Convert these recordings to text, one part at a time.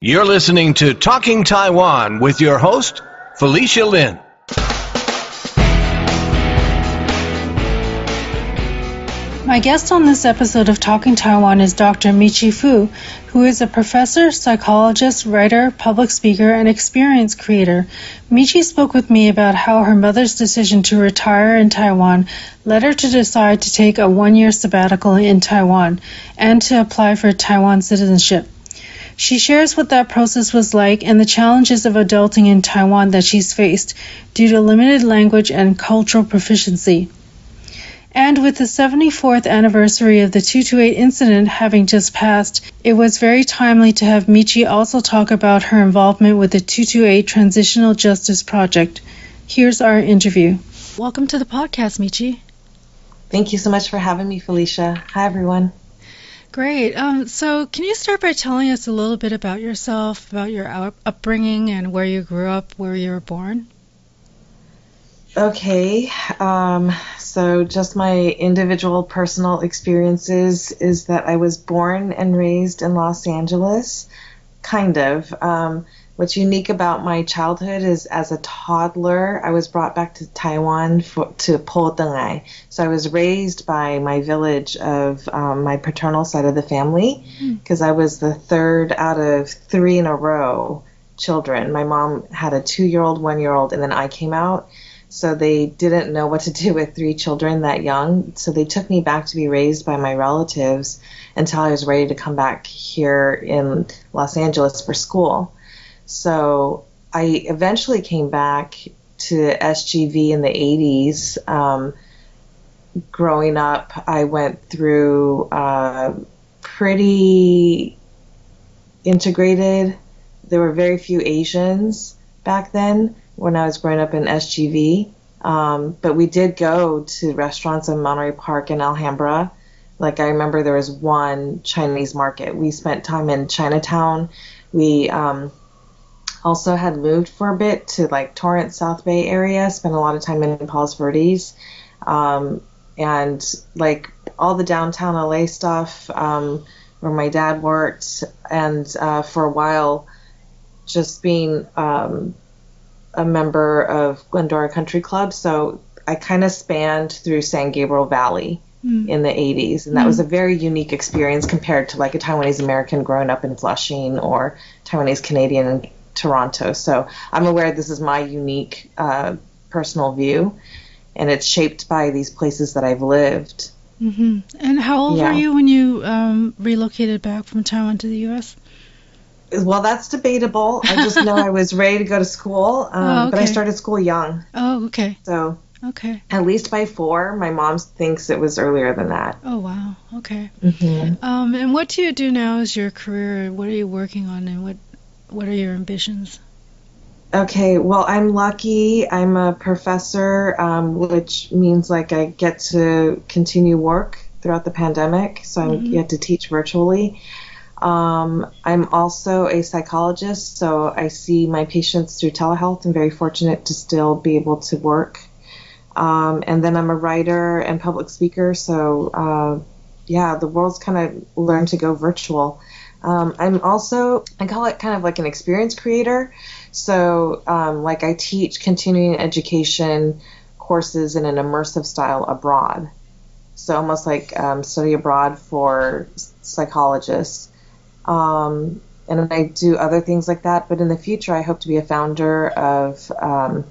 You're listening to Talking Taiwan with your host, Felicia Lin. My guest on this episode of Talking Taiwan is Dr. Michi Fu, who is a professor, psychologist, writer, public speaker, and experience creator. Michi spoke with me about how her mother's decision to retire in Taiwan led her to decide to take a one year sabbatical in Taiwan and to apply for Taiwan citizenship. She shares what that process was like and the challenges of adulting in Taiwan that she's faced due to limited language and cultural proficiency. And with the 74th anniversary of the 228 incident having just passed, it was very timely to have Michi also talk about her involvement with the 228 Transitional Justice Project. Here's our interview. Welcome to the podcast, Michi. Thank you so much for having me, Felicia. Hi, everyone. Great. Um, so, can you start by telling us a little bit about yourself, about your upbringing, and where you grew up, where you were born? Okay, um, so just my individual personal experiences is that I was born and raised in Los Angeles, kind of. Um, what's unique about my childhood is as a toddler, I was brought back to Taiwan for, to Po Deng So I was raised by my village of um, my paternal side of the family because hmm. mm. I was the third out of three in a row children. My mom had a two year old, one year old, and then I came out so they didn't know what to do with three children that young. So they took me back to be raised by my relatives until I was ready to come back here in Los Angeles for school. So I eventually came back to SGV in the 80s. Um, growing up, I went through uh, pretty integrated. There were very few Asians back then when I was growing up in SGV. Um, but we did go to restaurants in Monterey Park and Alhambra. Like I remember there was one Chinese market. We spent time in Chinatown. We um, also had moved for a bit to like Torrance, South Bay area. Spent a lot of time in Palos Verdes, um, and like all the downtown LA stuff um, where my dad worked, and uh, for a while, just being um, a member of Glendora Country Club, so I kind of spanned through San Gabriel Valley mm. in the 80s, and that mm. was a very unique experience compared to like a Taiwanese American growing up in Flushing or Taiwanese Canadian Toronto. So I'm aware this is my unique uh, personal view, and it's shaped by these places that I've lived. Mm-hmm. And how old yeah. were you when you um, relocated back from Taiwan to the U.S.? Well, that's debatable. I just know I was ready to go to school, um, oh, okay. but I started school young. Oh, okay. So okay, at least by four. My mom thinks it was earlier than that. Oh wow. Okay. Mm-hmm. Um, and what do you do now as your career? What are you working on, and what what are your ambitions? Okay, well, I'm lucky. I'm a professor, um, which means like I get to continue work throughout the pandemic, so mm-hmm. I get to teach virtually. Um, I'm also a psychologist, so I see my patients through telehealth. I'm very fortunate to still be able to work. Um, and then I'm a writer and public speaker, so uh, yeah, the world's kind of learned to go virtual. Um, I'm also, I call it kind of like an experience creator. So, um, like, I teach continuing education courses in an immersive style abroad. So, almost like um, study abroad for psychologists. Um, and I do other things like that. But in the future, I hope to be a founder of um,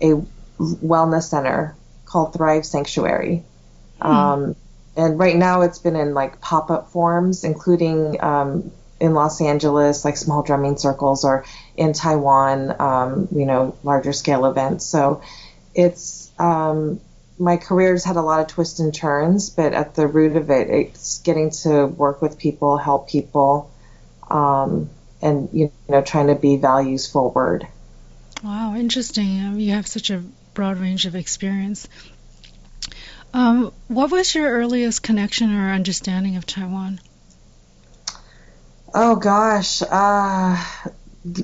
a wellness center called Thrive Sanctuary. Hmm. And right now, it's been in like pop up forms, including um, in Los Angeles, like small drumming circles, or in Taiwan, um, you know, larger scale events. So it's um, my career's had a lot of twists and turns, but at the root of it, it's getting to work with people, help people, um, and you know, trying to be values forward. Wow, interesting. You have such a broad range of experience. Um, what was your earliest connection or understanding of Taiwan? Oh gosh, uh,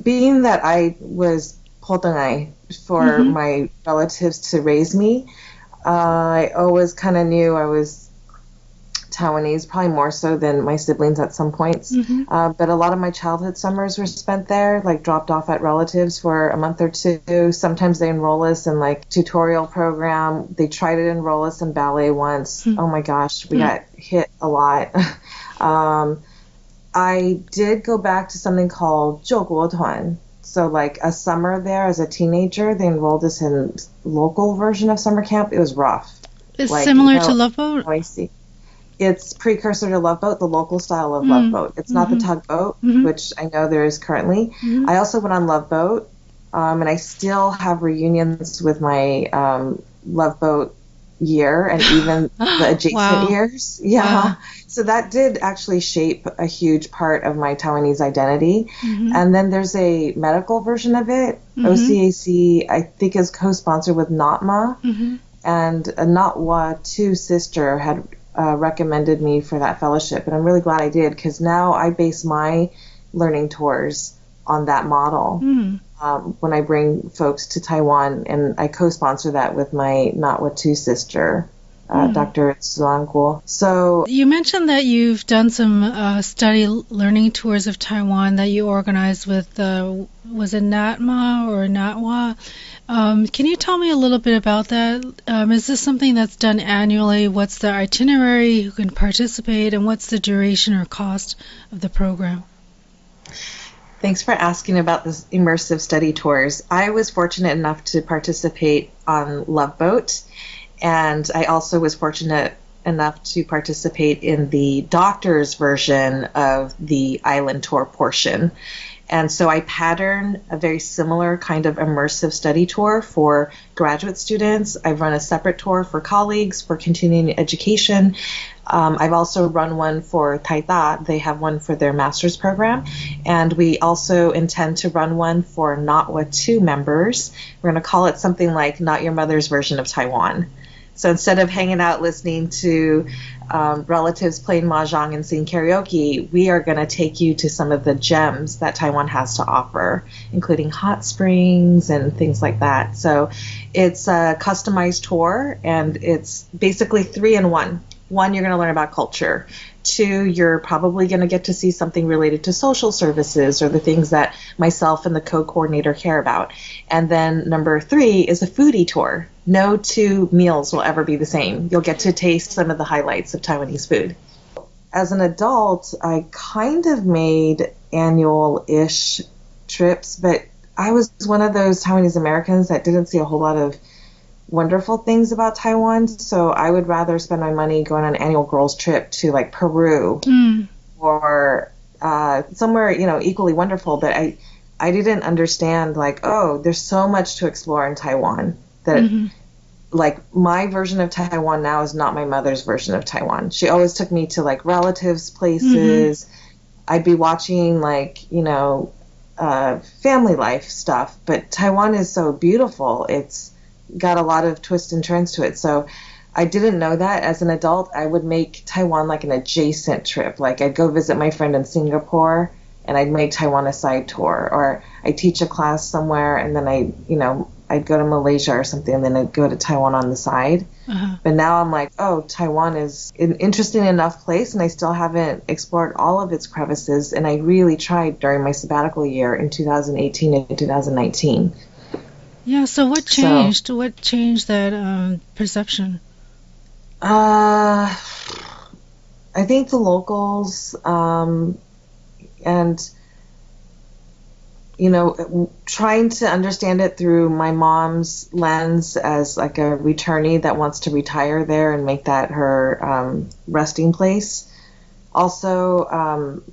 being that I was Deng for mm-hmm. my relatives to raise me, uh, I always kind of knew I was Taiwanese, probably more so than my siblings at some points. Mm-hmm. Uh, but a lot of my childhood summers were spent there, like dropped off at relatives for a month or two. Sometimes they enroll us in like tutorial program. They tried to enroll us in ballet once. Mm-hmm. Oh my gosh, we mm-hmm. got hit a lot. um, I did go back to something called Jiuguotuan. So like a summer there as a teenager, they enrolled us in local version of summer camp. It was rough. It's like, similar you know, to Lopo. Noisy. It's precursor to Love Boat, the local style of mm. Love Boat. It's mm-hmm. not the mm-hmm. tugboat, mm-hmm. which I know there is currently. Mm-hmm. I also went on Love Boat, um, and I still have reunions with my um, Love Boat year and even the adjacent wow. years. Yeah. Wow. So that did actually shape a huge part of my Taiwanese identity. Mm-hmm. And then there's a medical version of it. Mm-hmm. OCAC, I think, is co sponsored with NATMA. Mm-hmm. And a Natwa 2 sister had uh, recommended me for that fellowship. And I'm really glad I did because now I base my learning tours on that model. Mm um, when I bring folks to Taiwan, and I co-sponsor that with my Natwa sister, uh, mm. Dr. Guo. So you mentioned that you've done some uh, study learning tours of Taiwan that you organized with uh, was it NATMA or NATWA? Um, can you tell me a little bit about that? Um, is this something that's done annually? What's the itinerary? Who can participate? And what's the duration or cost of the program? Thanks for asking about the immersive study tours. I was fortunate enough to participate on Love Boat, and I also was fortunate enough to participate in the doctor's version of the island tour portion. And so I pattern a very similar kind of immersive study tour for graduate students. I've run a separate tour for colleagues for continuing education. Um, I've also run one for Taida. They have one for their master's program. And we also intend to run one for Natwa 2 members. We're going to call it something like Not Your Mother's Version of Taiwan. So instead of hanging out listening to um, relatives playing mahjong and sing karaoke, we are going to take you to some of the gems that Taiwan has to offer, including hot springs and things like that. So it's a customized tour, and it's basically three in one. One, you're going to learn about culture. Two, you're probably going to get to see something related to social services or the things that myself and the co coordinator care about. And then number three is a foodie tour. No two meals will ever be the same. You'll get to taste some of the highlights of Taiwanese food. As an adult, I kind of made annual ish trips, but I was one of those Taiwanese Americans that didn't see a whole lot of wonderful things about Taiwan. So I would rather spend my money going on an annual girls trip to like Peru mm. or uh, somewhere you know equally wonderful. But I I didn't understand like oh there's so much to explore in Taiwan that. Mm-hmm. Like my version of Taiwan now is not my mother's version of Taiwan. She always took me to like relatives' places. Mm-hmm. I'd be watching like you know uh, family life stuff, but Taiwan is so beautiful. It's got a lot of twists and turns to it. So I didn't know that as an adult. I would make Taiwan like an adjacent trip. Like I'd go visit my friend in Singapore and I'd make Taiwan a side tour, or I teach a class somewhere and then I, you know, I'd go to Malaysia or something and then I'd go to Taiwan on the side. Uh-huh. But now I'm like, oh, Taiwan is an interesting enough place and I still haven't explored all of its crevices. And I really tried during my sabbatical year in 2018 and 2019. Yeah. So what changed? So, what changed that um, perception? Uh, I think the locals um, and you know trying to understand it through my mom's lens as like a returnee that wants to retire there and make that her um, resting place. Also, um,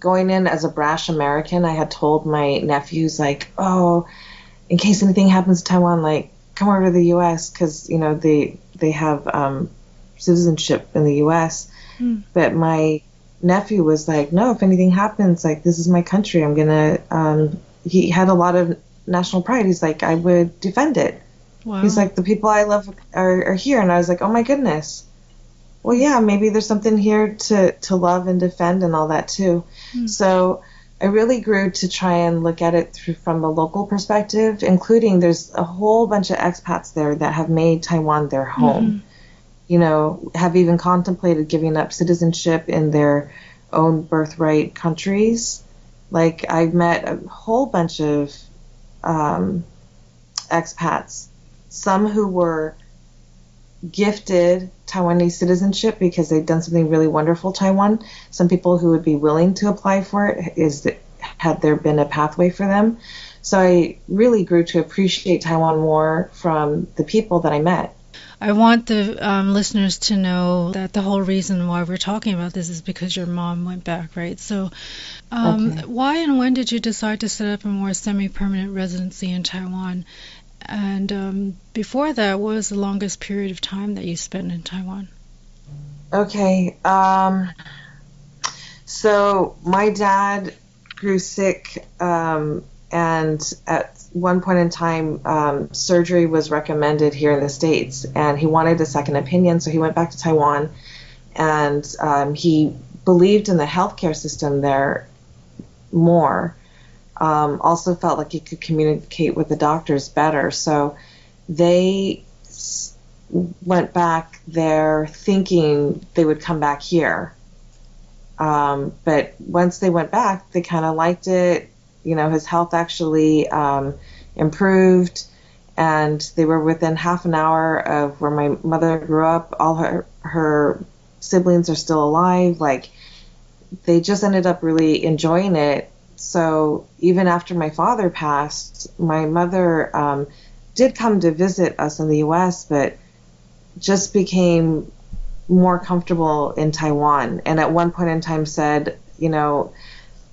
going in as a brash American, I had told my nephews like, "Oh, in case anything happens to Taiwan, like come over to the U.S. because you know they they have um, citizenship in the U.S. Mm. But my nephew was like, no, if anything happens, like this is my country. I'm gonna. Um, he had a lot of national pride. He's like, I would defend it. Wow. He's like, the people I love are, are here, and I was like, oh my goodness. Well, yeah, maybe there's something here to to love and defend and all that too. Mm. So I really grew to try and look at it through, from the local perspective, including there's a whole bunch of expats there that have made Taiwan their home. Mm-hmm. you know, have even contemplated giving up citizenship in their own birthright countries. Like I've met a whole bunch of um, expats, some who were gifted Taiwanese citizenship because they'd done something really wonderful Taiwan. Some people who would be willing to apply for it is that had there been a pathway for them. So I really grew to appreciate Taiwan more from the people that I met. I want the um, listeners to know that the whole reason why we're talking about this is because your mom went back, right? So, um, okay. why and when did you decide to set up a more semi permanent residency in Taiwan? And um, before that, what was the longest period of time that you spent in Taiwan? Okay. Um, so, my dad grew sick, um, and at one point in time, um, surgery was recommended here in the States, and he wanted a second opinion, so he went back to Taiwan, and um, he believed in the healthcare system there more. Um, also felt like he could communicate with the doctors better, so they went back there thinking they would come back here. Um, but once they went back, they kind of liked it you know, his health actually um, improved, and they were within half an hour of where my mother grew up. All her her siblings are still alive. Like they just ended up really enjoying it. So even after my father passed, my mother um, did come to visit us in the U.S., but just became more comfortable in Taiwan. And at one point in time said, you know,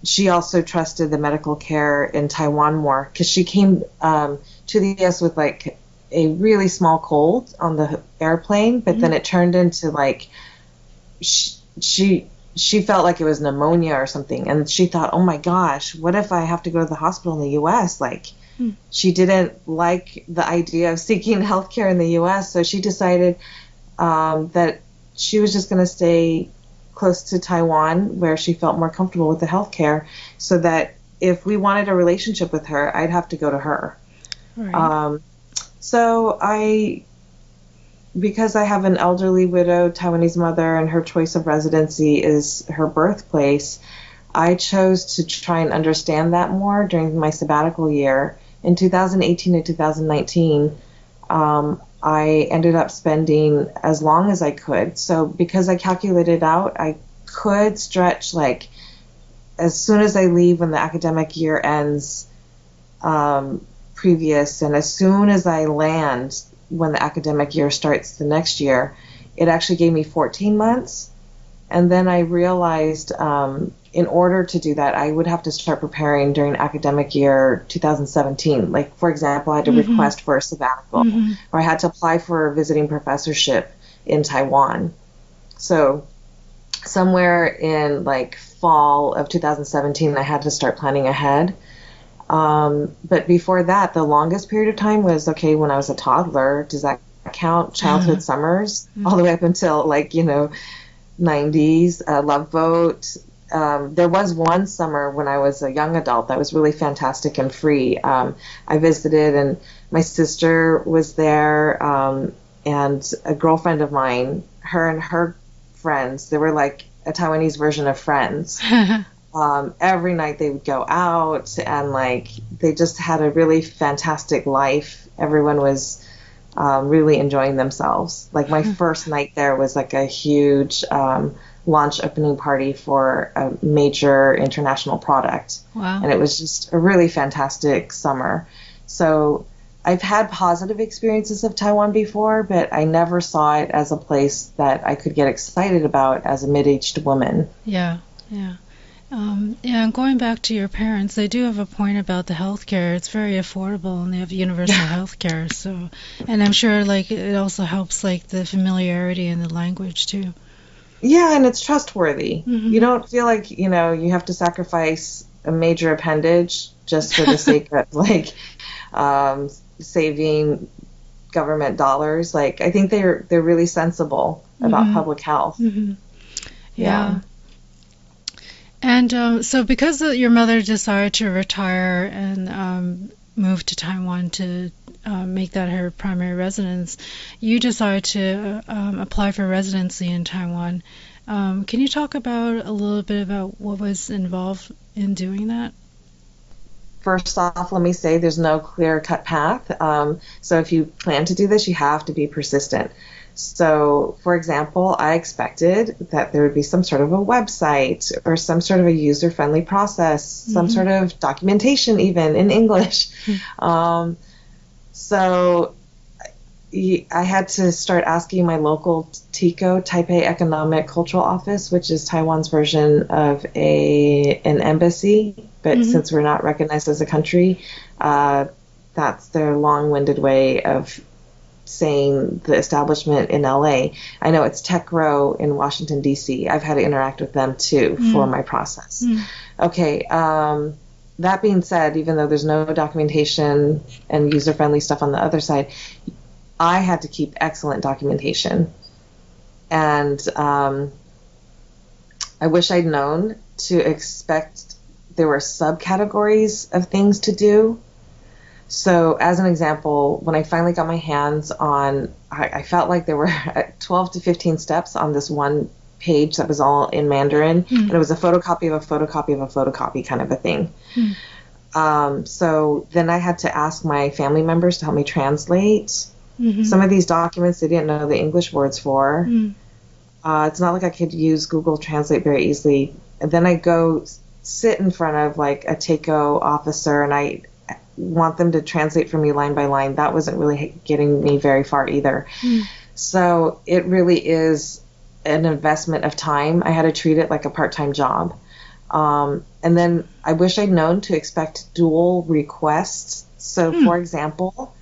she also trusted the medical care in Taiwan more because she came um, to the U.S. with like a really small cold on the airplane, but mm-hmm. then it turned into like she, she she felt like it was pneumonia or something, and she thought, oh my gosh, what if I have to go to the hospital in the U.S. Like mm. she didn't like the idea of seeking health care in the U.S., so she decided um, that she was just going to stay close to Taiwan where she felt more comfortable with the healthcare so that if we wanted a relationship with her, I'd have to go to her. Right. Um, so I, because I have an elderly widow Taiwanese mother and her choice of residency is her birthplace, I chose to try and understand that more during my sabbatical year. In 2018 to 2019, um, I ended up spending as long as I could. So because I calculated out, I could stretch like as soon as I leave when the academic year ends, um, previous, and as soon as I land when the academic year starts the next year, it actually gave me 14 months. And then I realized um, in order to do that, I would have to start preparing during academic year 2017. Like, for example, I had to mm-hmm. request for a sabbatical, mm-hmm. or I had to apply for a visiting professorship in Taiwan. So, somewhere in like fall of 2017, I had to start planning ahead. Um, but before that, the longest period of time was okay when I was a toddler. Does that count? Childhood mm-hmm. summers, all the way up until like you know 90s, uh, Love Boat, um, there was one summer when I was a young adult that was really fantastic and free. Um, I visited, and my sister was there, um, and a girlfriend of mine, her and her friends, they were like a Taiwanese version of friends. Um, every night they would go out, and like they just had a really fantastic life. Everyone was um, really enjoying themselves. Like my first night there was like a huge um, launch opening party for a major international product. Wow. And it was just a really fantastic summer. So I've had positive experiences of Taiwan before, but I never saw it as a place that I could get excited about as a mid aged woman. Yeah, yeah. Um, yeah, and going back to your parents, they do have a point about the healthcare. It's very affordable, and they have universal healthcare. So, and I'm sure like it also helps like the familiarity and the language too. Yeah, and it's trustworthy. Mm-hmm. You don't feel like, you know, you have to sacrifice a major appendage just for the sake of like um, saving government dollars. Like I think they're they're really sensible about mm-hmm. public health. Mm-hmm. Yeah. yeah. And um, so, because your mother decided to retire and um, move to Taiwan to uh, make that her primary residence, you decided to um, apply for residency in Taiwan. Um, can you talk about a little bit about what was involved in doing that? First off, let me say there's no clear cut path. Um, so if you plan to do this, you have to be persistent. So, for example, I expected that there would be some sort of a website or some sort of a user friendly process, mm-hmm. some sort of documentation, even in English. Mm-hmm. Um, so, I had to start asking my local TECO, Taipei Economic Cultural Office, which is Taiwan's version of a an embassy, but mm-hmm. since we're not recognized as a country, uh, that's their long-winded way of saying the establishment in LA. I know it's TECRO in Washington D.C. I've had to interact with them too mm. for my process. Mm. Okay. Um, that being said, even though there's no documentation and user-friendly stuff on the other side, I had to keep excellent documentation, and um, I wish I'd known to expect there were subcategories of things to do so, as an example, when I finally got my hands on, I, I, felt like there were 12 to 15 steps on this one page that was all in Mandarin, mm. and it was a photocopy of a photocopy of a photocopy kind of a thing. Mm. Um, so then I had to ask my family members to help me translate mm-hmm. some of these documents they didn't know the English words for. Mm. Uh, it's not like I could use Google Translate very easily. And then I go sit in front of like a TECO officer and I want them to translate for me line by line. That wasn't really getting me very far either. Mm. So it really is an investment of time. I had to treat it like a part time job. Um, and then I wish I'd known to expect dual requests. So, mm. for example,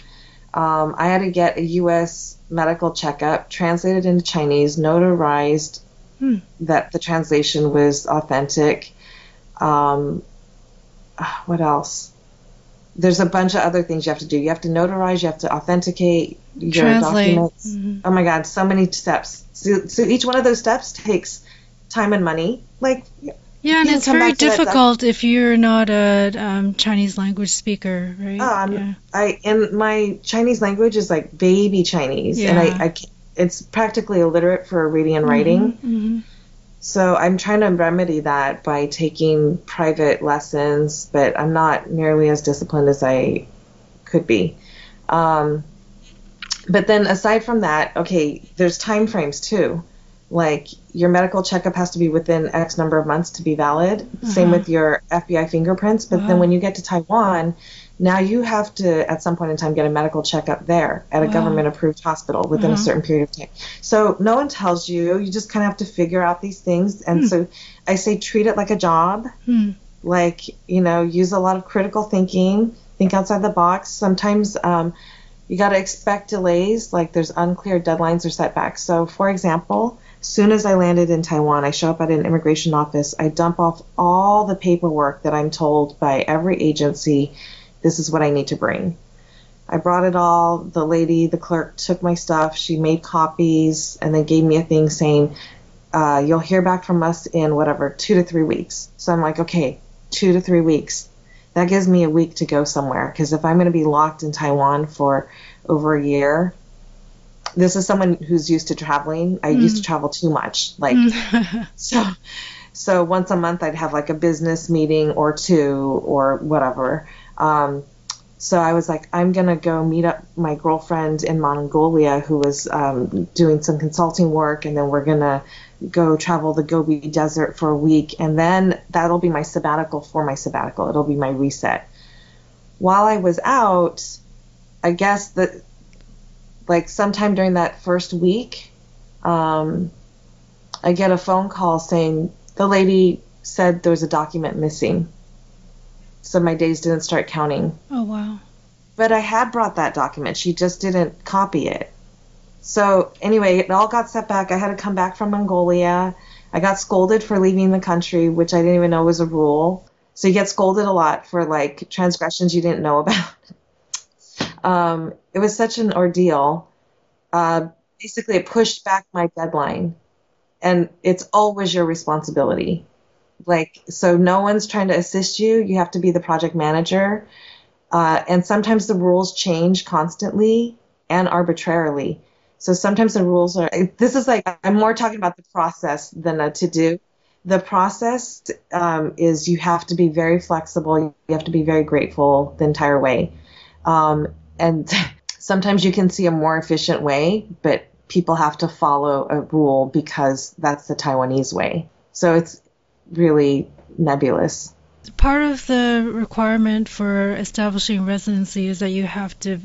um, I had to get a U.S. medical checkup translated into Chinese, notarized mm. that the translation was authentic. Um, what else? There's a bunch of other things you have to do. You have to notarize, you have to authenticate your Translate. documents. Mm-hmm. Oh my God, so many steps. So, so, each one of those steps takes time and money. Like, yeah, and it's very difficult if you're not a um, Chinese language speaker, right? Um, yeah. I and my Chinese language is like baby Chinese, yeah. and I, I it's practically illiterate for reading and writing. Mm-hmm, mm-hmm. So I'm trying to remedy that by taking private lessons, but I'm not nearly as disciplined as I could be. Um, but then aside from that, okay, there's time frames too. Like your medical checkup has to be within X number of months to be valid. Uh-huh. Same with your FBI fingerprints. But uh-huh. then when you get to Taiwan, now you have to, at some point in time, get a medical checkup there at a wow. government approved hospital within uh-huh. a certain period of time. So no one tells you. You just kind of have to figure out these things. And hmm. so I say treat it like a job. Hmm. Like, you know, use a lot of critical thinking, think outside the box. Sometimes um, you got to expect delays, like there's unclear deadlines or setbacks. So, for example, soon as I landed in Taiwan, I show up at an immigration office. I dump off all the paperwork that I'm told by every agency this is what I need to bring. I brought it all. The lady, the clerk, took my stuff. She made copies and then gave me a thing saying, uh, You'll hear back from us in whatever, two to three weeks. So I'm like, Okay, two to three weeks. That gives me a week to go somewhere because if I'm going to be locked in Taiwan for over a year, this is someone who's used to traveling. I mm. used to travel too much. Like, mm. so. So once a month, I'd have like a business meeting or two or whatever. Um, so I was like, I'm gonna go meet up my girlfriend in Mongolia who was um, doing some consulting work, and then we're gonna go travel the Gobi Desert for a week, and then that'll be my sabbatical for my sabbatical. It'll be my reset. While I was out, I guess that like sometime during that first week, um, I get a phone call saying the lady said there was a document missing so my days didn't start counting. Oh, wow. But I had brought that document. She just didn't copy it. So anyway, it all got set back. I had to come back from Mongolia. I got scolded for leaving the country, which I didn't even know was a rule. So you get scolded a lot for like transgressions you didn't know about. um, it was such an ordeal. Uh, basically, it pushed back my deadline, and it's always your responsibility like so no one's trying to assist you you have to be the project manager Uh, and sometimes the rules change constantly and arbitrarily. So sometimes the rules are, this is like, I'm more talking about the process than a to do. The process um, is you have to be very flexible, you have to be very grateful the entire way. Um, and sometimes you can see a more efficient way, but people have to follow a rule because that's the Taiwanese way. So it's really nebulous. Part of the requirement for establishing residency is that you have to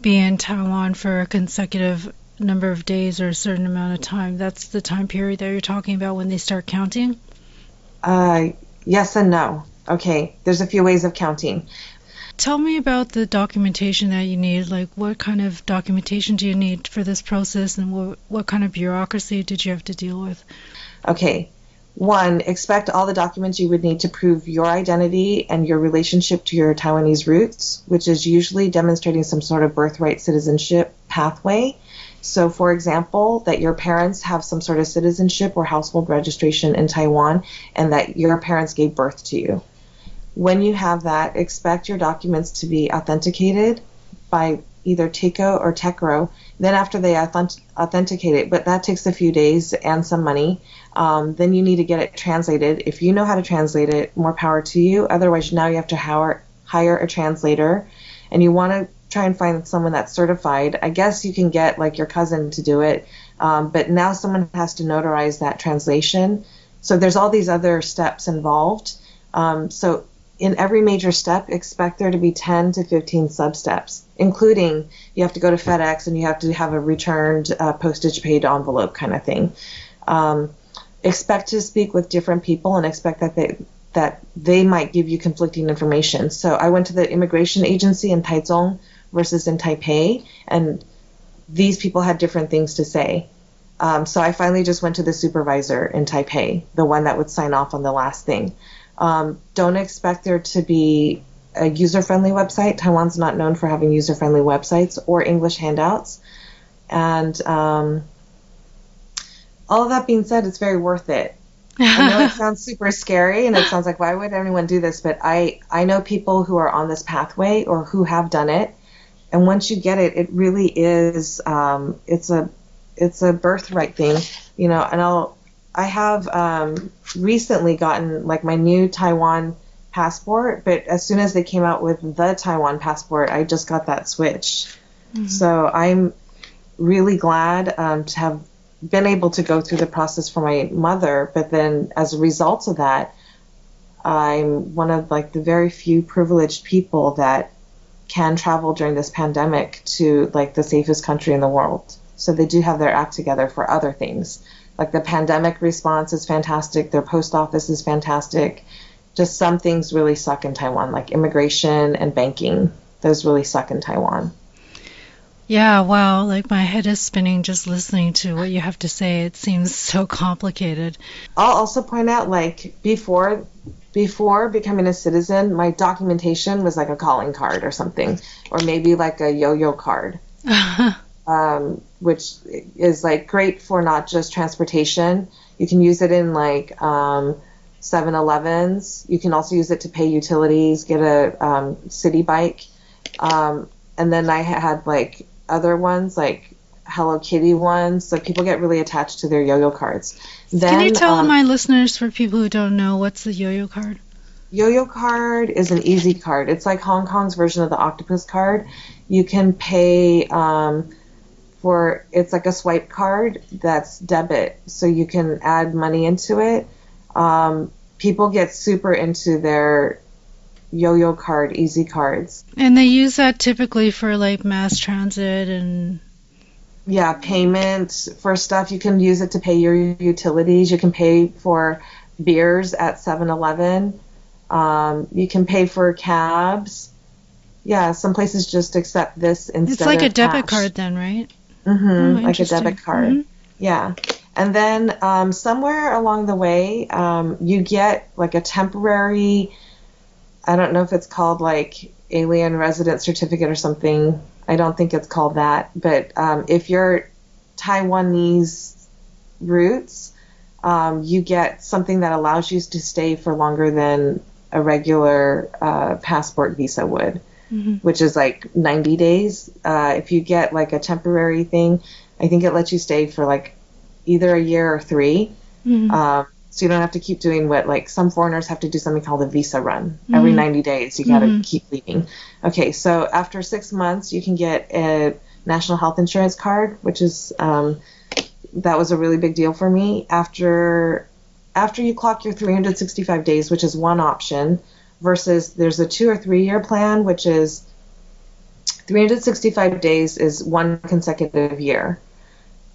be in Taiwan for a consecutive number of days or a certain amount of time. That's the time period that you're talking about when they start counting? Uh, yes and no. Okay, there's a few ways of counting. Tell me about the documentation that you need. Like, what kind of documentation do you need for this process, and what, what kind of bureaucracy did you have to deal with? Okay, one, expect all the documents you would need to prove your identity and your relationship to your Taiwanese roots, which is usually demonstrating some sort of birthright citizenship pathway. So, for example, that your parents have some sort of citizenship or household registration in Taiwan and that your parents gave birth to you. When you have that, expect your documents to be authenticated by either TECO or TECRO. Then, after they authenticate it, but that takes a few days and some money, um, then you need to get it translated. If you know how to translate it, more power to you. Otherwise, now you have to hire, a translator and you want to try and find someone that's certified. I guess you can get like your cousin to do it, um, but now someone has to notarize that translation. So there's all these other steps involved. Um, so in every major step, expect there to be 10 to 15 sub steps, including you have to go to FedEx and you have to have a returned uh, postage paid envelope kind of thing. Um, expect to speak with different people and expect that they that they might give you conflicting information. So I went to the immigration agency in Taichung versus in Taipei, and these people had different things to say. Um, so I finally just went to the supervisor in Taipei, the one that would sign off on the last thing. Um, don't expect there to be a user friendly website. Taiwan's not known for having user friendly websites or English handouts. And um, all of that being said, it's very worth it. I know it sounds super scary and it sounds like why would anyone do this, but I I know people who are on this pathway or who have done it, and once you get it, it really is um, it's a it's a birthright thing, you know. And I'll I have um, recently gotten like my new Taiwan passport, but as soon as they came out with the Taiwan passport, I just got that switch. Mm-hmm. So I'm really glad um, to have been able to go through the process for my mother, but then as a result of that, I'm one of like the very few privileged people that can travel during this pandemic to like the safest country in the world. So they do have their act together for other things. Like the pandemic response is fantastic, their post office is fantastic. Just some things really suck in Taiwan, like immigration and banking. Those really suck in Taiwan. Yeah, wow. Like my head is spinning just listening to what you have to say. It seems so complicated. I'll also point out, like, before before becoming a citizen, my documentation was like a calling card or something, or maybe like a yo-yo card, um, which is like great for not just transportation. You can use it in like um, 7-Elevens. You can also use it to pay utilities, get a um, city bike, um, and then I had like other ones like Hello Kitty ones. So people get really attached to their yo-yo cards. Then, Can you tell um, my listeners, for people who don't know, what's the yo-yo card? Yo-yo card is an easy card. It's like Hong Kong's version of the octopus card. You can pay um, for it's like a swipe card that's debit, so you can add money into it. Um, people get super into their yo-yo card, easy cards. And they use that typically for like mass transit and yeah, payment for stuff. You can use it to pay your utilities. You can pay for beers at 7-Eleven. Um, you can pay for cabs. Yeah, some places just accept this instead. It's like a debit card, then, right? Mm-hmm. Oh, like a debit card. Mm-hmm. Yeah. And then um, somewhere along the way, um, you get like a temporary I don't know if it's called like alien resident certificate or something. I don't think it's called that. But um, if you're Taiwanese roots, um, you get something that allows you to stay for longer than a regular uh, passport visa would. Mhm. which is like 90 days. Uh, if you get like a temporary thing, I think it lets you stay for like either a year or 3 Mhm. Um, so you don't have to keep doing what like some foreigners have to do something called a visa run every Mhm. 90 days. You got to Mhm. keep leaving. Okay, so after six months, you can get a national health insurance card, which is um, that was a really big deal for me. After after you clock your 365 days, which is one option, versus there's a two or three year plan, which is 365 days is one consecutive year.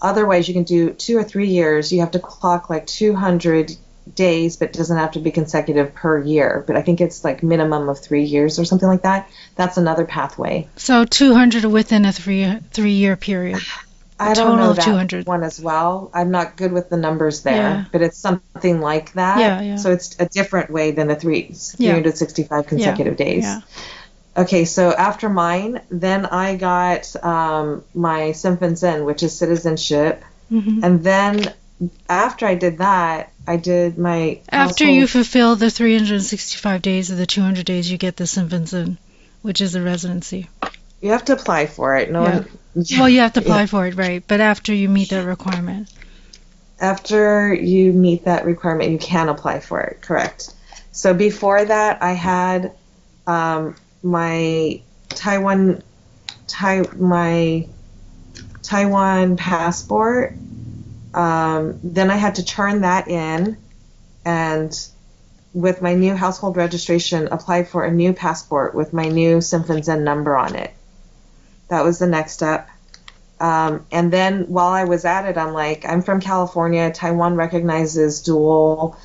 Otherwise, you can do two or three years. You have to clock like 200 days, but it doesn't have to be consecutive per year. But I think it's like minimum of three years or something like that. That's another pathway. So 200 within a three three year period. I total don't know of that 200. one as well. I'm not good with the numbers there, Yeah. but it's something like that. Yeah, yeah. So it's a different way than the three, 365 consecutive days. Yeah. Okay, so after mine, then I got um, my Zen, which is citizenship, Mhm. and then after I did that, I did my After household- you fulfill the 365 days of the 200 days, you get the Sinfinson, which is a residency. you have to apply for it. No Yeah. one. Well, you have to apply for it, right? But after you meet that requirement. after you meet that requirement, you can apply for it. Correct. So before that, I had um, my Taiwan, Tai, my Taiwan passport. Um, then I had to turn that in, and with my new household registration, apply for a new passport with my new Zen number on it. That was the next step. Um, and then while I was at it, I'm like, I'm from California. Taiwan recognizes dual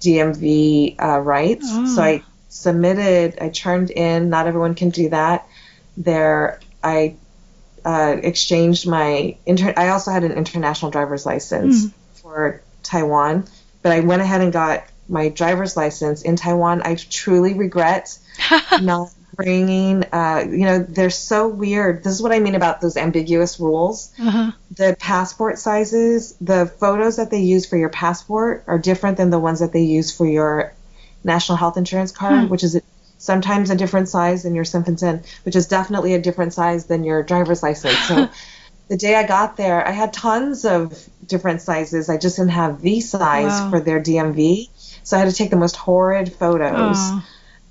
DMV uh, rights. Oh. So I submitted, I turned in, not everyone can do that. There, I uh, exchanged my, inter- I also had an international driver's license Hmm. for Taiwan, but I went ahead and got my driver's license in Taiwan. I truly regret not bringing, uh, you know, they're so weird. This is what I mean about those ambiguous rules. Uh-huh. The passport sizes, the photos that they use for your passport are different than the ones that they use for your national health insurance card, Hmm. which is sometimes a different size than your Simpleton, which is definitely a different size than your driver's license. So the day I got there, I had tons of different sizes. I just didn't have the size Wow. for their DMV. So I had to take the most horrid photos. Oh.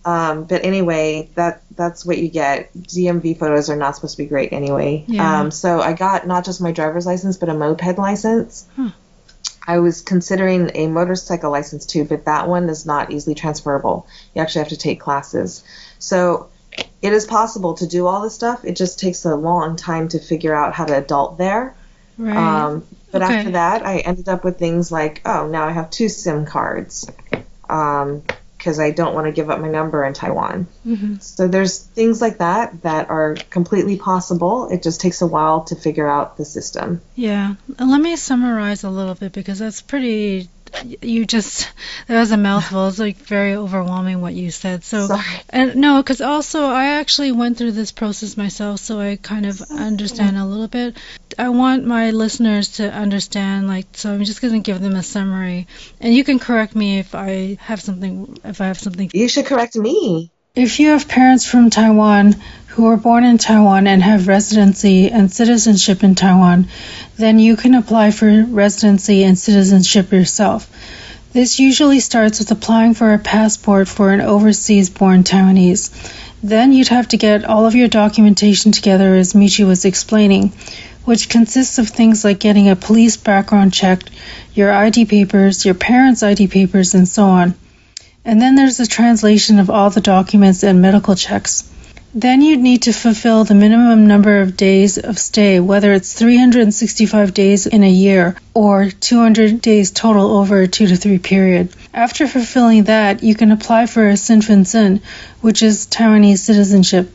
Um, but anyway, that that's what you get. DMV photos are not supposed to be great anyway. Yeah. Um, so I got not just my driver's license, but a moped license. Hmm. I was considering a motorcycle license too, but that one is not easily transferable. You actually have to take classes. So it is possible to do all this stuff. It just takes a long time to figure out how to adult there. Right. Um, but Okay. after that, I ended up with things like, oh, now I have two SIM cards because I don't want to give up my number in Taiwan. Mhm. So there's things like that that are completely possible. It just takes a while to figure out the system. Yeah. Let me summarize a little bit because that's pretty. You just that was a mouthful. It's like very overwhelming what you said. So Sorry. and no, because also I actually went through this process myself, so I kind of understand a little bit. I want my listeners to understand, like, so I'm just going to give them a summary, and you can correct me if I have something if I have something You should correct me. If you have parents from Taiwan who were born in Taiwan and have residency and citizenship in Taiwan, then you can apply for residency and citizenship yourself. This usually starts with applying for a passport for an overseas born Taiwanese. Then you'd have to get all of your documentation together, as Michi was explaining, which consists of things like getting a police background check, your ID papers, your parents' ID papers, and so on. And then there's the translation of all the documents and medical checks. Then you'd need to fulfill the minimum number of days of stay, whether it's 365 days in a year or 200 days total over a two to three period. After fulfilling that, you can apply for a Sinfinsen, which is Taiwanese citizenship.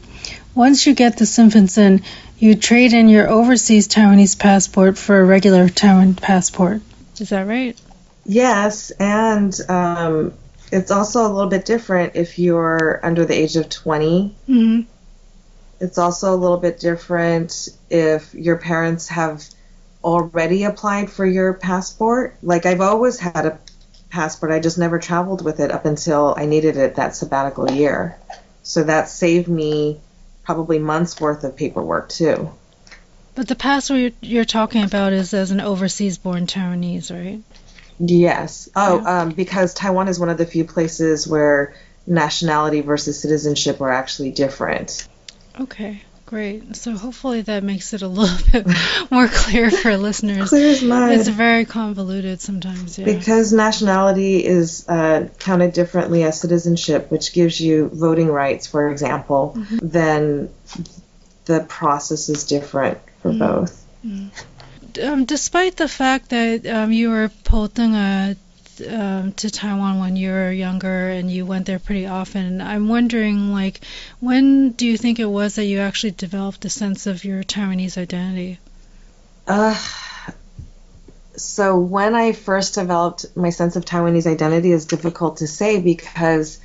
Once you get the Sinfinsen, you trade in your overseas Taiwanese passport for a regular Taiwan passport. Is that right? Yes, and um, it's also a little bit different if you're under the age of 20. Mm-hmm. It's also a little bit different if your parents have already applied for your passport. Like I've always had a passport, I just never traveled with it up until I needed it that sabbatical year. So that saved me probably months worth of paperwork too. But the passport you're, you're talking about is as an overseas born Taiwanese, right? Yes. Oh, yeah. um, because Taiwan is one of the few places where nationality versus citizenship are actually different. Okay. Great. So hopefully that makes it a little bit more clear for listeners. Clear as mud. It's very convoluted sometimes. Yeah. Because nationality is uh, counted differently as citizenship, which gives you voting rights, for example, mm-hmm. then the process is different for mm-hmm. both. Mm-hmm. Um, despite the fact that um, you were a um, to Taiwan when you were younger and you went there pretty often. I'm wondering, like, when do you think it was that you actually developed a sense of your Taiwanese identity? Uh, so when I first developed my sense of Taiwanese identity is difficult to say because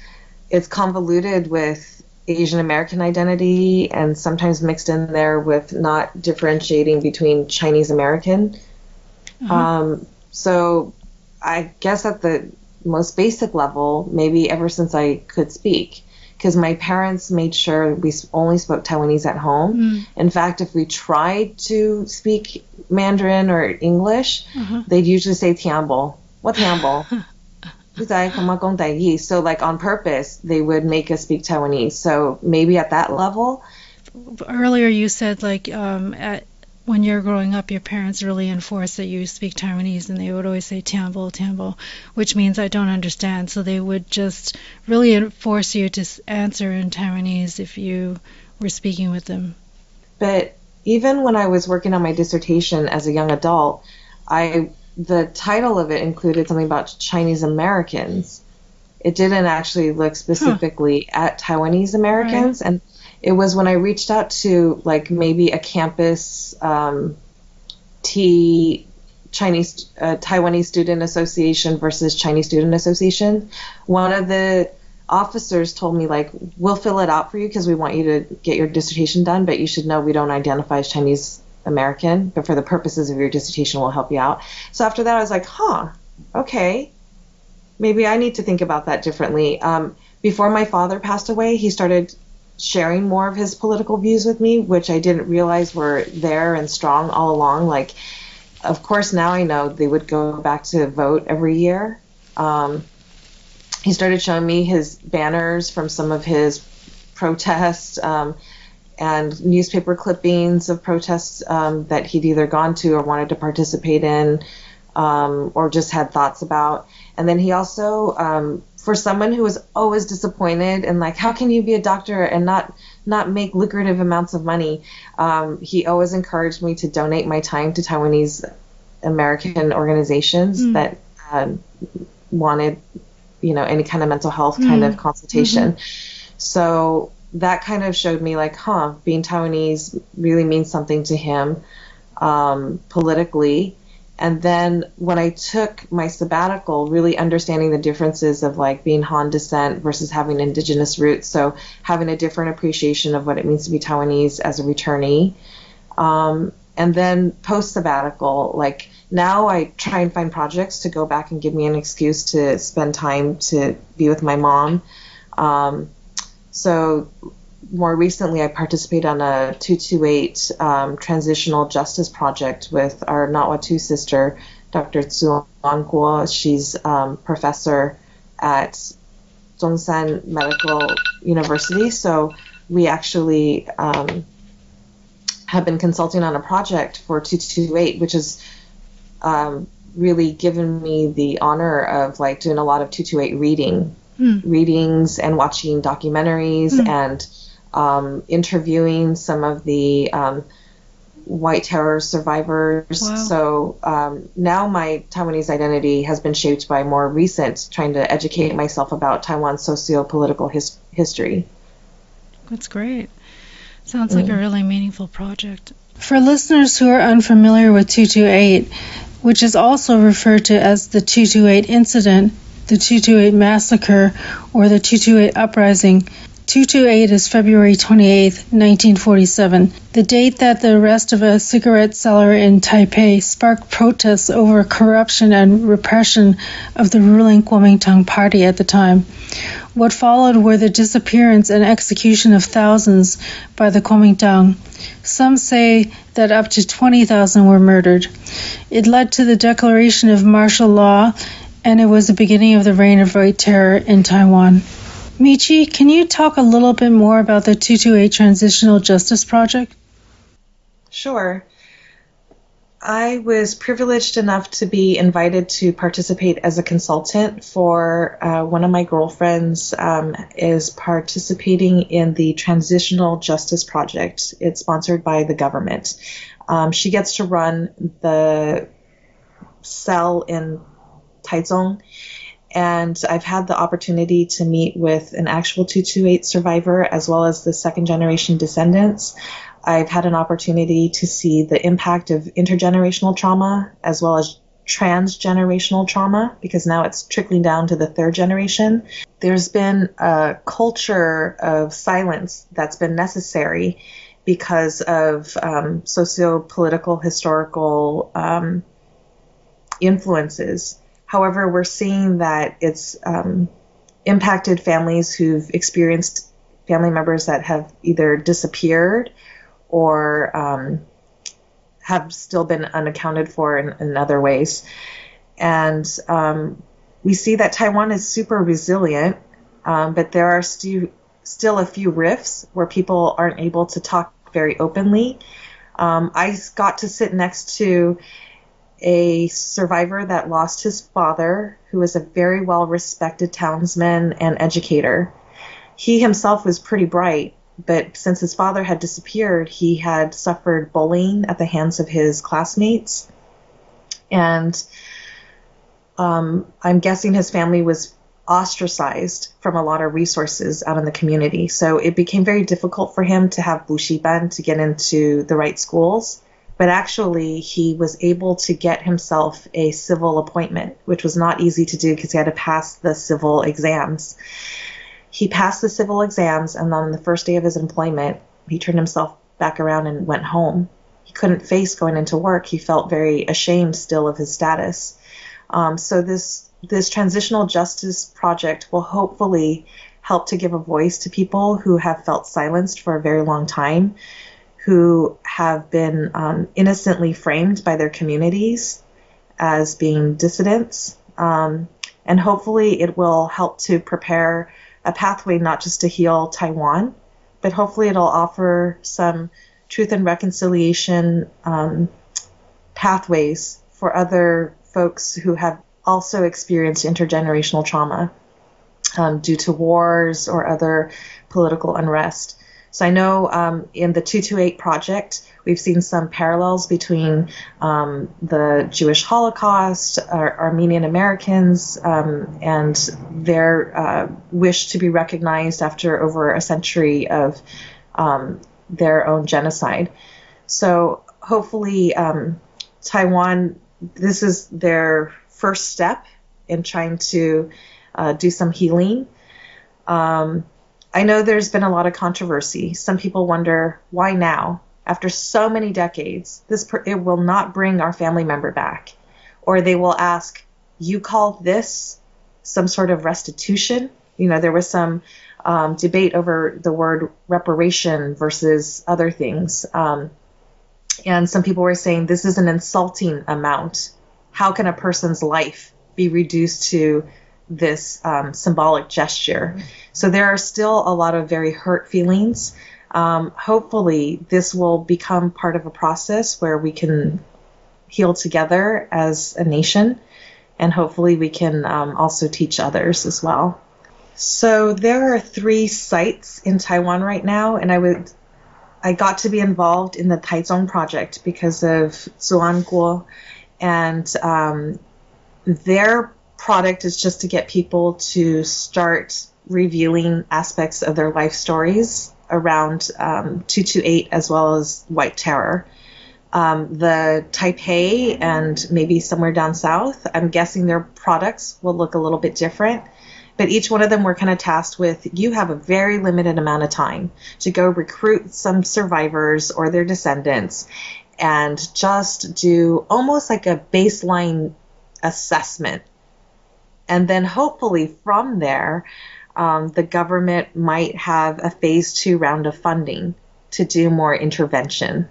it's convoluted with Asian American identity and sometimes mixed in there with not differentiating between Chinese American. Uh-huh. Um, so I guess at the most basic level, maybe ever since I could speak, because my parents made sure we only spoke Taiwanese at home. Mm. In fact, if we tried to speak Mandarin or English, uh-huh. they'd usually say Tianbo. What Tianbo? so like on purpose, they would make us speak Taiwanese. So maybe at that level. Earlier, you said like um, at when you're growing up, your parents really enforced that you speak Taiwanese, and they would always say "tianbo, tianbo," which means I don't understand. So they would just really force you to answer in Taiwanese if you were speaking with them. But even when I was working on my dissertation as a young adult, I the title of it included something about Chinese Americans. It didn't actually look specifically huh. at Taiwanese Americans, right. and it was when I reached out to like maybe a campus um, T Chinese uh, Taiwanese Student Association versus Chinese Student Association. One of the officers told me like we'll fill it out for you because we want you to get your dissertation done, but you should know we don't identify as Chinese American, but for the purposes of your dissertation, we'll help you out. So after that, I was like, huh, okay, maybe I need to think about that differently. Um, before my father passed away, he started sharing more of his political views with me, which I didn't realize were there and strong all along. Like, of course, now I know they would go back to vote every year. Um, he started showing me his banners from some of his protests um, and newspaper clippings of protests um, that he'd either gone to or wanted to participate in um, or just had thoughts about. And then he also um, for someone who was always disappointed and like, how can you be a doctor and not not make lucrative amounts of money? Um, he always encouraged me to donate my time to Taiwanese American organizations mm. that um, wanted, you know, any kind of mental health mm. kind of consultation. Mm-hmm. So that kind of showed me like, huh, being Taiwanese really means something to him um, politically and then when I took my sabbatical, really understanding the differences of like being Han descent versus having indigenous roots, so having a different appreciation of what it means to be Taiwanese as a returnee. Um, and then post sabbatical, like now I try and find projects to go back and give me an excuse to spend time to be with my mom. Um, so more recently, I participated on a 228 um, transitional justice project with our Nahuatl sister, Dr. Tzu Guo. She's um, professor at Chung Shan Medical University. So we actually um, have been consulting on a project for 228, which has um, really given me the honor of like doing a lot of 228 reading, mm. readings and watching documentaries mm. and um, interviewing some of the um, white terror survivors. Wow. So um, now my Taiwanese identity has been shaped by more recent trying to educate myself about Taiwan's socio-political his- history. That's great. Sounds mm. like a mm. really meaningful project. For listeners who are unfamiliar with 228, which is also referred to as the 228 incident, the 228 massacre, or the 228 uprising, 228 is February 28, 1947, the date that the arrest of a cigarette seller in Taipei sparked protests over corruption and repression of the ruling Kuomintang party at the time. What followed were the disappearance and execution of thousands by the Kuomintang. Some say that up to 20,000 were murdered. It led to the declaration of martial law, and it was the beginning of the reign of white terror in Taiwan. Michi, can you talk a little bit more about the 228 Transitional Justice Project? Sure. I was privileged enough to be invited to participate as a consultant for uh, one of my girlfriends um, is participating in the Transitional Justice Project. It's sponsored by the government. Um, she gets to run the cell in Taichung and I've had the opportunity to meet with an actual 228 survivor as well as the second generation descendants. I've had an opportunity to see the impact of intergenerational trauma as well as transgenerational trauma because now it's trickling down to the third generation. There's been a culture of silence that's been necessary because of um, socio political, historical um, influences However, we're seeing that it's um, impacted families who've experienced family members that have either disappeared or um, have still been unaccounted for in, in other ways. And um, we see that Taiwan is super resilient, um, but there are stu- still a few rifts where people aren't able to talk very openly. Um, I got to sit next to a survivor that lost his father, who was a very well respected townsman and educator. He himself was pretty bright, but since his father had disappeared, he had suffered bullying at the hands of his classmates. And um, I'm guessing his family was ostracized from a lot of resources out in the community. So it became very difficult for him to have bushiban to get into the right schools but actually he was able to get himself a civil appointment, which was not easy to do because he had to pass the civil exams. He passed the civil exams, and on the first day of his employment, he turned himself back around and went home. He couldn't face going into work. He felt very ashamed still of his status. Um, so this this transitional justice project will hopefully help to give a voice to people who have felt silenced for a very long time who have been um, innocently framed by their communities as being dissidents. Um, and hopefully, it will help to prepare a pathway not just to heal Taiwan, but hopefully, it'll offer some truth and reconciliation um, pathways for other folks who have also experienced intergenerational trauma um, due to wars or other political unrest. So I know um, in the 228 project, we've seen some parallels between um, the Jewish Holocaust, Ar- Armenian Americans, um, and their uh, wish to be recognized after over a century of um, their own genocide. So hopefully, um, Taiwan, this is their first step in trying to uh, do some healing. Um, I know there's been a lot of controversy. Some people wonder why now, after so many decades, this per- it will not bring our family member back, or they will ask, "You call this some sort of restitution?" You know, there was some um, debate over the word reparation versus other things, um, and some people were saying this is an insulting amount. How can a person's life be reduced to this um, symbolic gesture. So there are still a lot of very hurt feelings. Um, hopefully, this will become part of a process where we can heal together as a nation, and hopefully, we can um, also teach others as well. So there are three sites in Taiwan right now, and I would I got to be involved in the Taichung project because of Zuan Guo, and um, their product is just to get people to start revealing aspects of their life stories around um, 228 as well as White Terror. Um, the Taipei and maybe somewhere down south, I'm guessing their products will look a little bit different but each one of them were kind of tasked with you have a very limited amount of time to go recruit some survivors or their descendants and just do almost like a baseline assessment. And then hopefully from there, um, the government might have a phase two round of funding to do more intervention.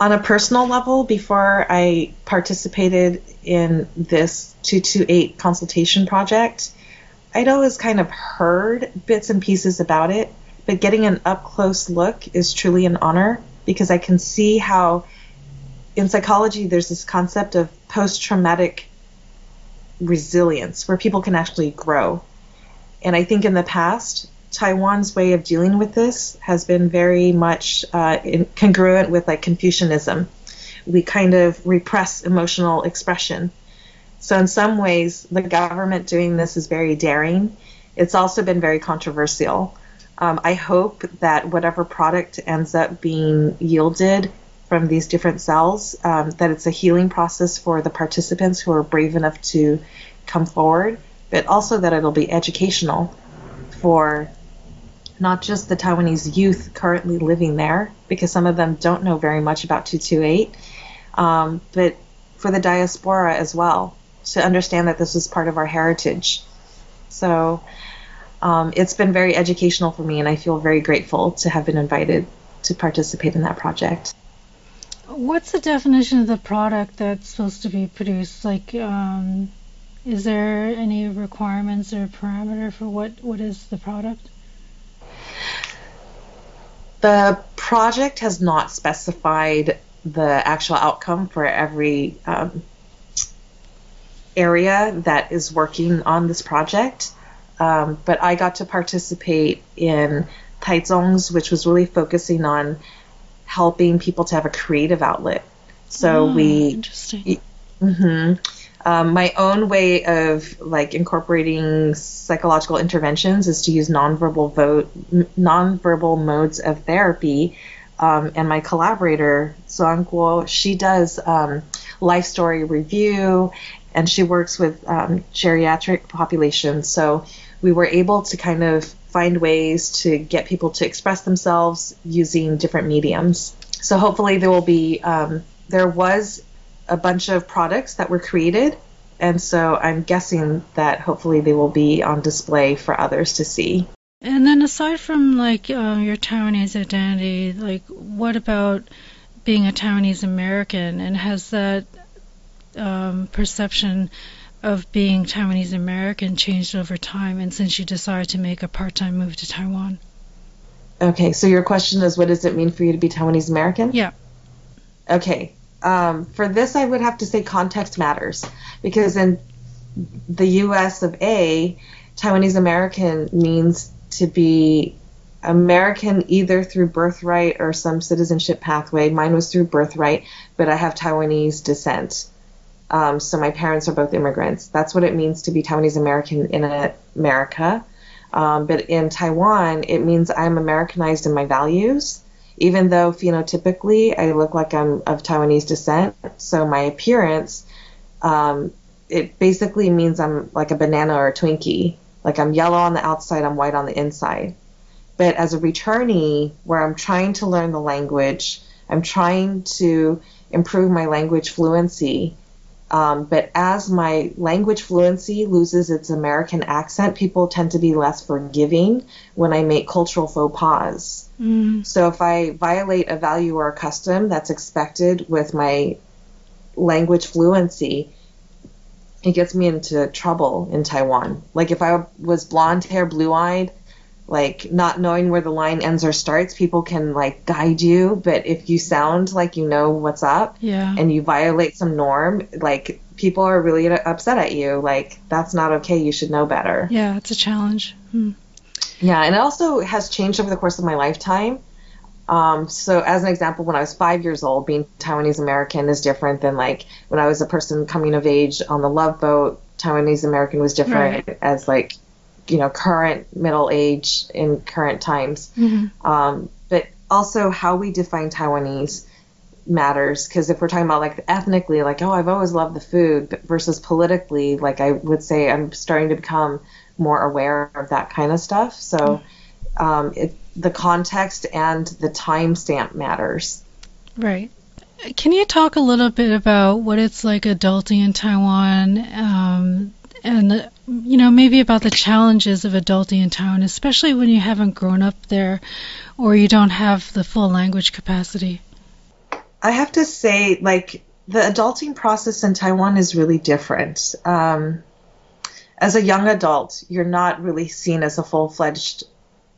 On a personal level, before I participated in this 228 consultation project, I'd always kind of heard bits and pieces about it, but getting an up close look is truly an honor because I can see how in psychology there's this concept of post traumatic resilience where people can actually grow. And I think in the past, Taiwan's way of dealing with this has been very much uh, congruent with like Confucianism. We kind of repress emotional expression. So, in some ways, the government doing this is very daring. It's also been very controversial. Um, I hope that whatever product ends up being yielded from these different cells, um, that it's a healing process for the participants who are brave enough to come forward, but also that it'll be educational for not just the Taiwanese youth currently living there, because some of them don't know very much about 228, um, but for the diaspora as well, to understand that this is part of our heritage. So um, it's been very educational for me, and I feel very grateful to have been invited to participate in that project. What's the definition of the product that's supposed to be produced? Like, um, is there any requirements or parameter for what, what is the product? The project has not specified the actual outcome for every um, area that is working on this project. Um, but I got to participate in Taichung's, which was really focusing on helping people to have a creative outlet. So oh, we, interesting. Mm-hmm, um, my own way of like incorporating psychological interventions is to use nonverbal vote, nonverbal modes of therapy. Um, and my collaborator, Suan Guo, she does um, life story review and she works with um, geriatric populations. So we were able to kind of find ways to get people to express themselves using different mediums. So hopefully there will be, um, there was a bunch of products that were created. And so I'm guessing that hopefully they will be on display for others to see. And then aside from like uh, your Taiwanese identity, like what about being a Taiwanese American? And has that um, perception of being Taiwanese American changed over time and since you decided to make a part time move to Taiwan? Okay, so your question is what does it mean for you to be Taiwanese American? Yeah. Okay, um, for this, I would have to say context matters because in the U.S. of A, Taiwanese American means to be American either through birthright or some citizenship pathway. Mine was through birthright, but I have Taiwanese descent. Um, so my parents are both immigrants. That's what it means to be Taiwanese American in America. Um, but in Taiwan, it means I'm Americanized in my values even though phenotypically I look like I'm of Taiwanese descent, so my appearance, um, it basically means I'm like a banana or a Twinkie. Like I'm yellow on the outside, I'm white on the inside. But as a returnee, where I'm trying to learn the language, I'm trying to improve my language fluency, um, but as my language fluency loses its American accent, people tend to be less forgiving when I make cultural faux pas. Mm. So if I violate a value or a custom that's expected with my language fluency, it gets me into trouble in Taiwan. Like if I was blonde hair, blue eyed, like not knowing where the line ends or starts people can like guide you but if you sound like you know what's up yeah. and you violate some norm like people are really upset at you like that's not okay you should know better yeah it's a challenge hmm. yeah and it also has changed over the course of my lifetime um, so as an example when i was five years old being taiwanese american is different than like when i was a person coming of age on the love boat taiwanese american was different right. as like you know current middle age in current times mm-hmm. um, but also how we define taiwanese matters because if we're talking about like ethnically like oh i've always loved the food versus politically like i would say i'm starting to become more aware of that kind of stuff. So um, it, the context and the time stamp matters. Right. Can you talk a little bit about what it's like adulting in Taiwan, um, and you know maybe about the challenges of adulting in Taiwan, especially when you haven't grown up there, or you don't have the full language capacity? I have to say, like the adulting process in Taiwan is really different. Um, as a young adult, you're not really seen as a full fledged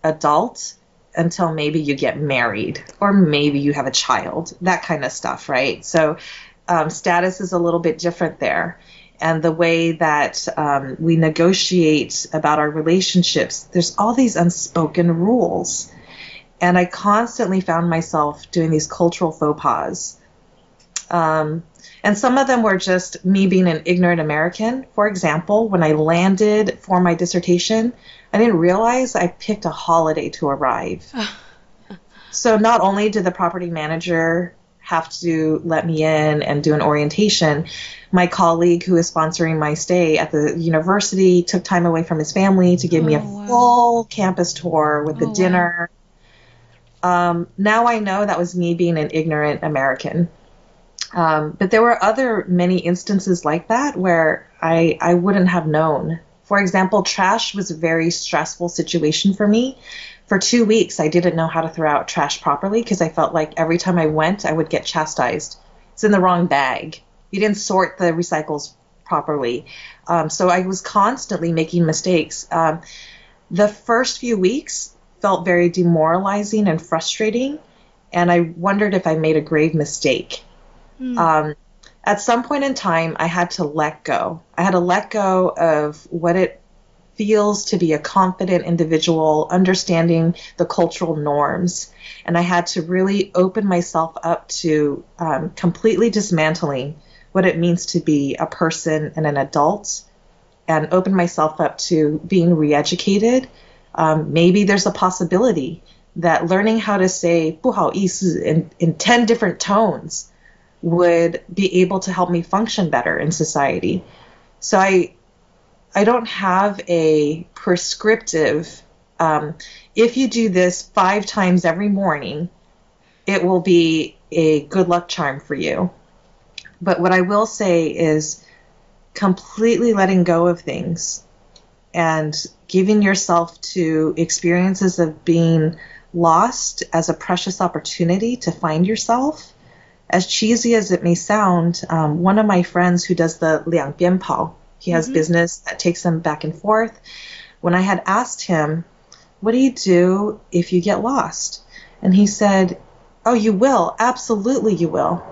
adult until maybe you get married or maybe you have a child, that kind of stuff, right? So um, status is a little bit different there. And the way that um, we negotiate about our relationships, there's all these unspoken rules. And I constantly found myself doing these cultural faux pas. Um, and some of them were just me being an ignorant American. For example, when I landed for my dissertation, I didn't realize I picked a holiday to arrive. so not only did the property manager have to let me in and do an orientation, my colleague who is sponsoring my stay at the university took time away from his family to give oh, me a oh, wow. full campus tour with oh, the dinner. Wow. Um, now I know that was me being an ignorant American. Um, but there were other many instances like that where I, I wouldn't have known. For example, trash was a very stressful situation for me. For two weeks, I didn't know how to throw out trash properly because I felt like every time I went, I would get chastised. It's in the wrong bag. You didn't sort the recycles properly. Um, so I was constantly making mistakes. Um, the first few weeks felt very demoralizing and frustrating, and I wondered if I made a grave mistake. Mm. Um, at some point in time, I had to let go. I had to let go of what it feels to be a confident individual, understanding the cultural norms. And I had to really open myself up to um, completely dismantling what it means to be a person and an adult and open myself up to being re educated. Um, maybe there's a possibility that learning how to say 不好意思 in, in 10 different tones would be able to help me function better in society. So I I don't have a prescriptive um, if you do this five times every morning, it will be a good luck charm for you. But what I will say is completely letting go of things and giving yourself to experiences of being lost as a precious opportunity to find yourself as cheesy as it may sound, um, one of my friends who does the Liang Bian Pao, he has mm-hmm. business that takes them back and forth. When I had asked him, What do you do if you get lost? And he said, Oh, you will. Absolutely, you will.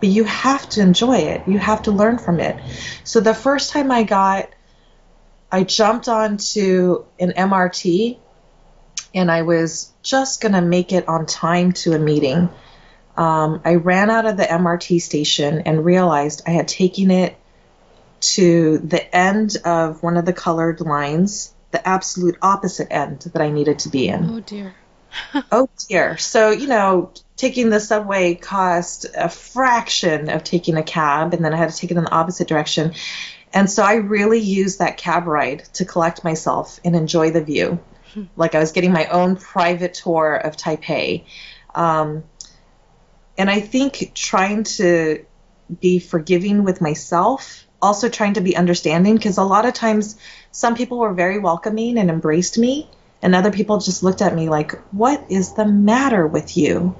But you have to enjoy it. You have to learn from it. So the first time I got, I jumped onto an MRT and I was just going to make it on time to a meeting um, I ran out of the MRT station and realized I had taken it to the end of one of the colored lines, the absolute opposite end that I needed to be in. Oh dear. oh dear. So, you know, taking the subway cost a fraction of taking a cab, and then I had to take it in the opposite direction. And so I really used that cab ride to collect myself and enjoy the view. Like I was getting my own private tour of Taipei. Um, and I think trying to be forgiving with myself, also trying to be understanding, because a lot of times some people were very welcoming and embraced me, and other people just looked at me like, What is the matter with you?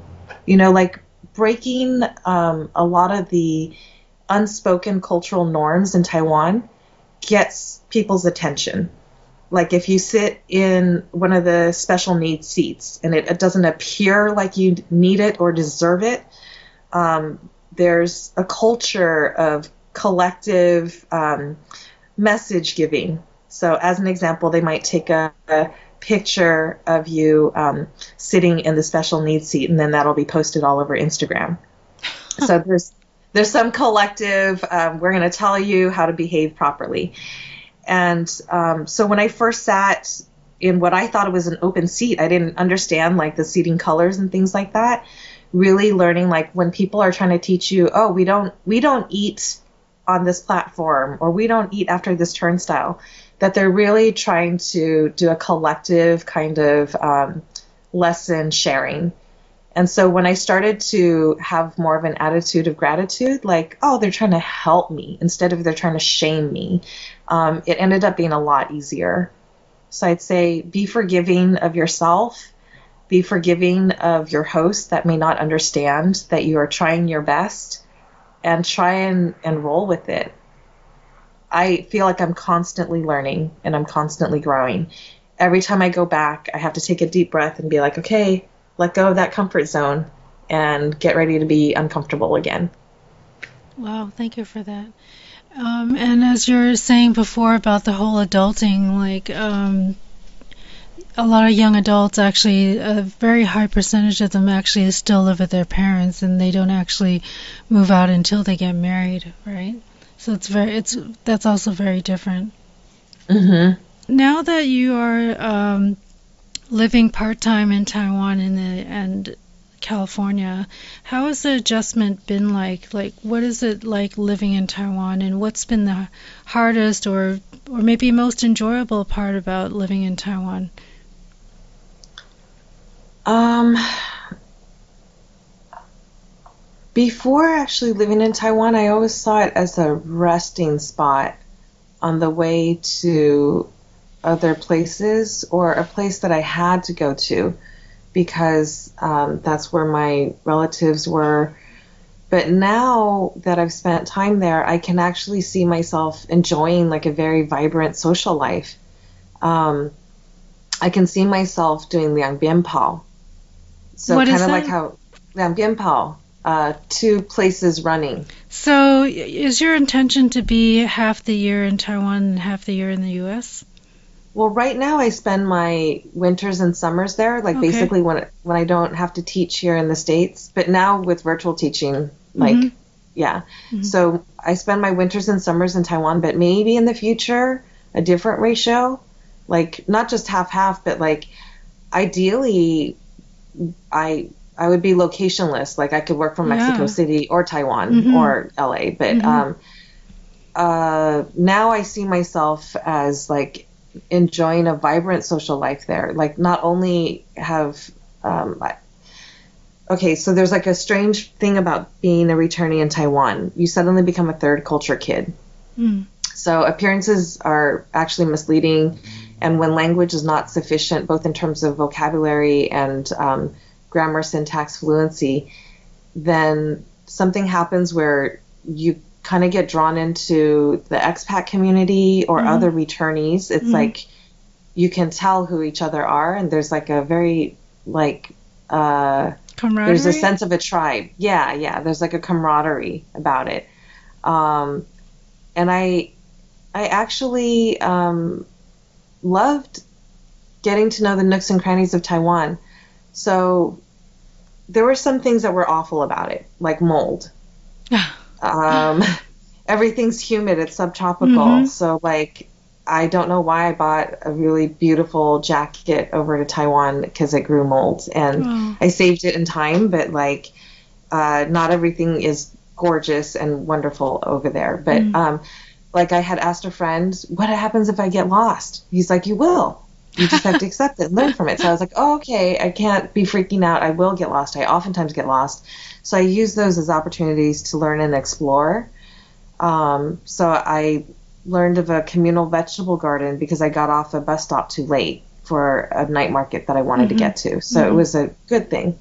You know, like breaking um, a lot of the unspoken cultural norms in Taiwan gets people's attention like if you sit in one of the special needs seats and it, it doesn't appear like you need it or deserve it, um, there's a culture of collective um, message giving. So, as an example, they might take a, a picture of you um, sitting in the special needs seat, and then that'll be posted all over Instagram. so there's there's some collective. Um, we're going to tell you how to behave properly. And um, so when I first sat in what I thought was an open seat, I didn't understand like the seating colors and things like that. Really learning like when people are trying to teach you, oh, we don't we don't eat on this platform or we don't eat after this turnstile. that they're really trying to do a collective kind of um, lesson sharing. And so when I started to have more of an attitude of gratitude, like, oh, they're trying to help me instead of they're trying to shame me, um, it ended up being a lot easier. So I'd say be forgiving of yourself, be forgiving of your host that may not understand that you are trying your best, and try and, and roll with it. I feel like I'm constantly learning and I'm constantly growing. Every time I go back, I have to take a deep breath and be like, okay, let go of that comfort zone and get ready to be uncomfortable again. Wow, thank you for that. Um, and as you were saying before about the whole adulting, like um, a lot of young adults actually, a very high percentage of them actually still live with their parents, and they don't actually move out until they get married, right? So it's very, it's that's also very different. Mm-hmm. Now that you are um, living part time in Taiwan and the and California. How has the adjustment been like? Like, what is it like living in Taiwan, and what's been the hardest or or maybe most enjoyable part about living in Taiwan? Um, before actually living in Taiwan, I always saw it as a resting spot on the way to other places or a place that I had to go to because um, that's where my relatives were. But now that I've spent time there, I can actually see myself enjoying like a very vibrant social life. Um, I can see myself doing Liang Bian Pao. So What is kind of like how Bian uh, two places running. So, is your intention to be half the year in Taiwan and half the year in the U.S.? Well, right now I spend my winters and summers there, like Okay. basically when when I don't have to teach here in the states. But now with virtual teaching, like Mhm. yeah, so I spend my winters and summers in Taiwan. But maybe in the future a different ratio, like not just half half, but like ideally, I I would be locationless. Like I could work from Mexico Yeah. City or Taiwan Mhm. or LA. But Mhm. um, uh, now I see myself as like enjoying a vibrant social life there. Like not only have um, I- okay, so there's like a strange thing about being a returnee in Taiwan. You suddenly become a third culture kid. Mm. So appearances are actually misleading, and when language is not sufficient, both in terms of vocabulary and um, grammar, syntax, fluency, then something happens where you kind of get drawn into the expat community or Mhm. other returnees. It's Mhm. like you can tell who each other are, and there's like a very like uh, Camaraderie. there's a sense of a tribe. Yeah, yeah. There's like a camaraderie about it. Um, and I, I actually um, loved getting to know the nooks and crannies of Taiwan. So there were some things that were awful about it, like mold. Um, everything's humid. It's subtropical. Mhm. So like, I don't know why I bought a really beautiful jacket over to Taiwan because it grew mold, and Oh. I saved it in time. But like, uh, not everything is gorgeous and wonderful over there. But Mm. um, like, I had asked a friend, "What happens if I get lost?" He's like, "You will." You just have to accept it and learn from it. So I was like, oh, okay, I can't be freaking out. I will get lost. I oftentimes get lost. So I use those as opportunities to learn and explore. Um, so I learned of a communal vegetable garden because I got off a bus stop too late for a night market that I wanted Mhm. to get to. So it Mhm. was a good thing.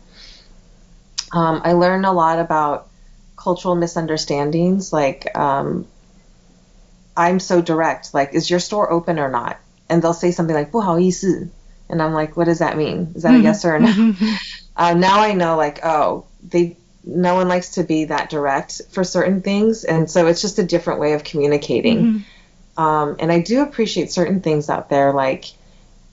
Um, I learned a lot about cultural misunderstandings. Like, um, I'm so direct. Like, is your store open or not? And they'll say something like, 不好意思. And I'm like, what does that mean? Is that a yes or a no? Mhm. Uh, now I know, like, oh, they no one likes to be that direct for certain things, and so it's just a different way of communicating. Mhm. Um, and I do appreciate certain things out there, like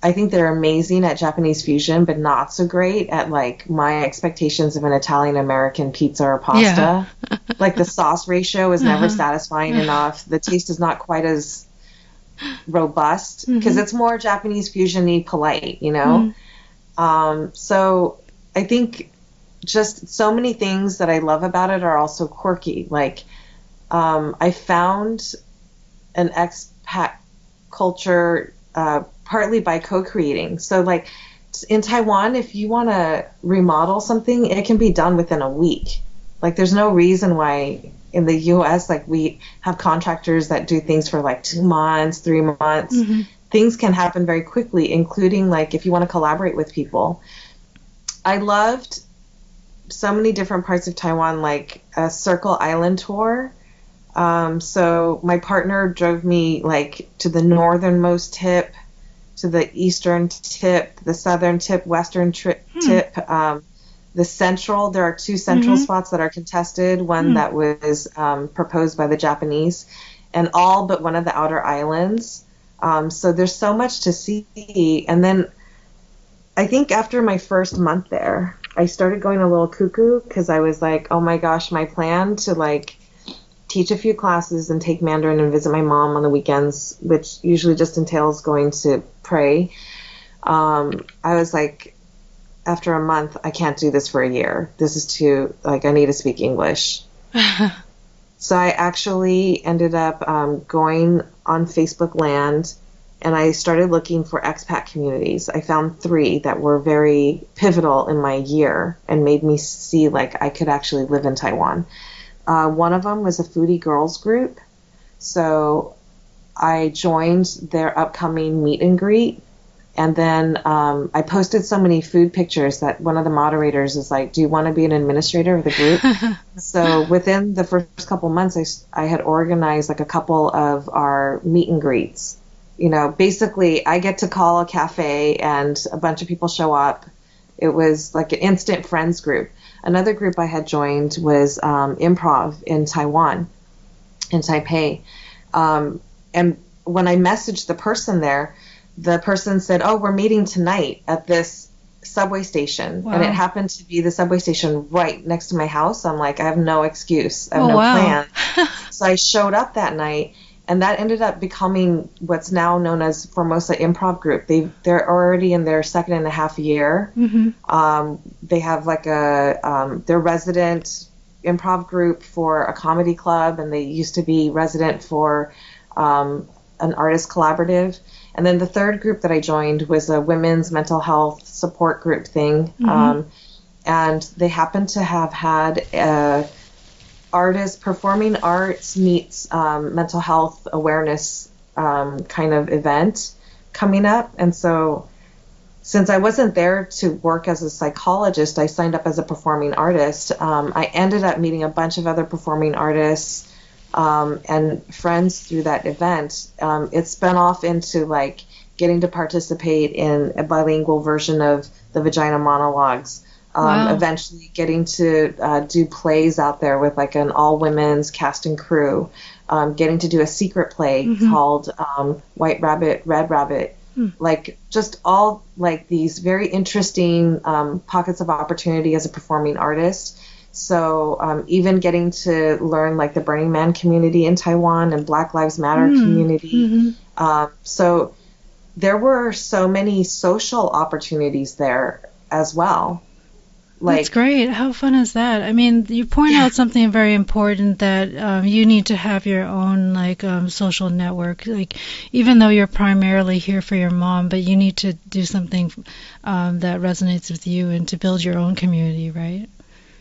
I think they're amazing at Japanese fusion, but not so great at like my expectations of an Italian American pizza or pasta. like the sauce ratio is never Uh-huh. satisfying enough. The taste is not quite as robust because Mhm. it's more Japanese fusiony polite, you know. Um, so I think just so many things that I love about it are also quirky. Like um, I found an expat culture uh, partly by co-creating. So like in Taiwan, if you want to remodel something, it can be done within a week. Like there's no reason why in the U.S. like we have contractors that do things for like two months, three months. Mm-hmm. Things can happen very quickly, including like if you want to collaborate with people. I loved so many different parts of Taiwan, like a Circle Island tour. Um, so my partner drove me like to the northernmost tip, to the eastern tip, the southern tip, western tri- hmm. tip, um, the central. There are two central mm-hmm. spots that are contested. One hmm. that was um, proposed by the Japanese, and all but one of the outer islands. Um, so there's so much to see, and then I think after my first month there, I started going a little cuckoo because I was like, oh my gosh, my plan to like teach a few classes and take Mandarin and visit my mom on the weekends, which usually just entails going to pray. Um, I was like, after a month, I can't do this for a year. This is too, like, I need to speak English. so I actually ended up um, going on Facebook Land and I started looking for expat communities. I found three that were very pivotal in my year and made me see like I could actually live in Taiwan. Uh, one of them was a foodie girls group, so I joined their upcoming meet and greet. And then um, I posted so many food pictures that one of the moderators is like, "Do you want to be an administrator of the group?" so within the first couple months, I, I had organized like a couple of our meet and greets you know, basically I get to call a cafe and a bunch of people show up. It was like an instant friends group. Another group I had joined was um, improv in Taiwan, in Taipei. Um, and when I messaged the person there, the person said, "Oh, we're meeting tonight at this subway station," wow. and it happened to be the subway station right next to my house. I'm like, I have no excuse, I have oh, no wow. plan. so I showed up that night, and that ended up becoming what's now known as Formosa Improv Group. They they're already in their second and a half year. Mm-hmm. Um, they have like a um, their resident improv group for a comedy club, and they used to be resident for um, an artist collaborative. And then the third group that I joined was a women's mental health support group thing, mm-hmm. Um, and they happened to have had a artists, performing arts meets um, mental health awareness um, kind of event coming up. And so, since I wasn't there to work as a psychologist, I signed up as a performing artist. Um, I ended up meeting a bunch of other performing artists um, and friends through that event. Um, it spun off into like getting to participate in a bilingual version of the Vagina Monologues um, wow. Eventually, getting to uh, do plays out there with like an all women's cast and crew. Um, getting to do a secret play mm-hmm. called um, White Rabbit, Red Rabbit. Mm. Like just all like these very interesting um, pockets of opportunity as a performing artist. So um, even getting to learn like the Burning Man community in Taiwan and Black Lives Matter mm. community. Mm-hmm. Uh, so there were so many social opportunities there as well. Like, That's great. How fun is that? I mean, you point yeah. out something very important that um, you need to have your own like um, social network. Like, even though you're primarily here for your mom, but you need to do something um, that resonates with you and to build your own community, right?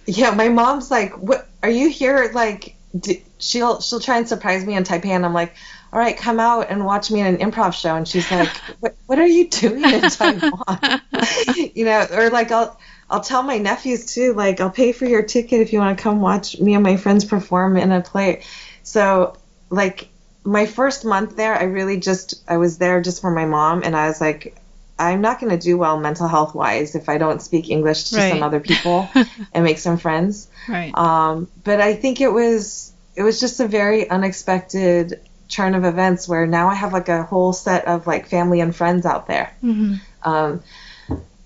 Yeah, my mom's like, "What are you here?" Like, d- she'll she'll try and surprise me in Taipei, and I'm like, all right, come out and watch me in an improv show. And she's like, what, what are you doing in Taiwan? you know, or like I'll, I'll tell my nephews too, like, I'll pay for your ticket if you want to come watch me and my friends perform in a play. So, like, my first month there, I really just, I was there just for my mom, and I was like, I'm not going to do well mental health wise if I don't speak English to right. some other people and make some friends. Right. Um, but I think it was, it was just a very unexpected turn of events where now I have like a whole set of like family and friends out there. Mm-hmm. Um,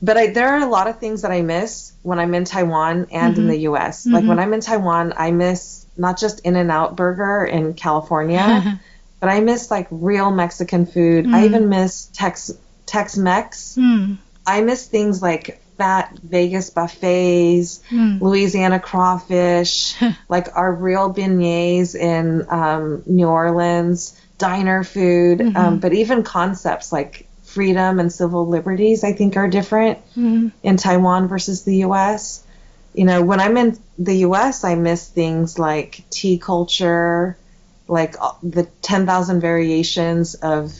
but I, there are a lot of things that I miss when I'm in Taiwan and mm-hmm. in the U.S. Mm-hmm. Like when I'm in Taiwan, I miss not just In and Out Burger in California, but I miss like real Mexican food. Mm. I even miss Tex Tex Mex. Mm. I miss things like fat Vegas buffets, mm. Louisiana crawfish, like our real beignets in um, New Orleans, diner food, mm-hmm. um, but even concepts like freedom and civil liberties, I think, are different mm-hmm. in Taiwan versus the U.S. You know, when I'm in the U.S., I miss things like tea culture, like uh, the 10,000 variations of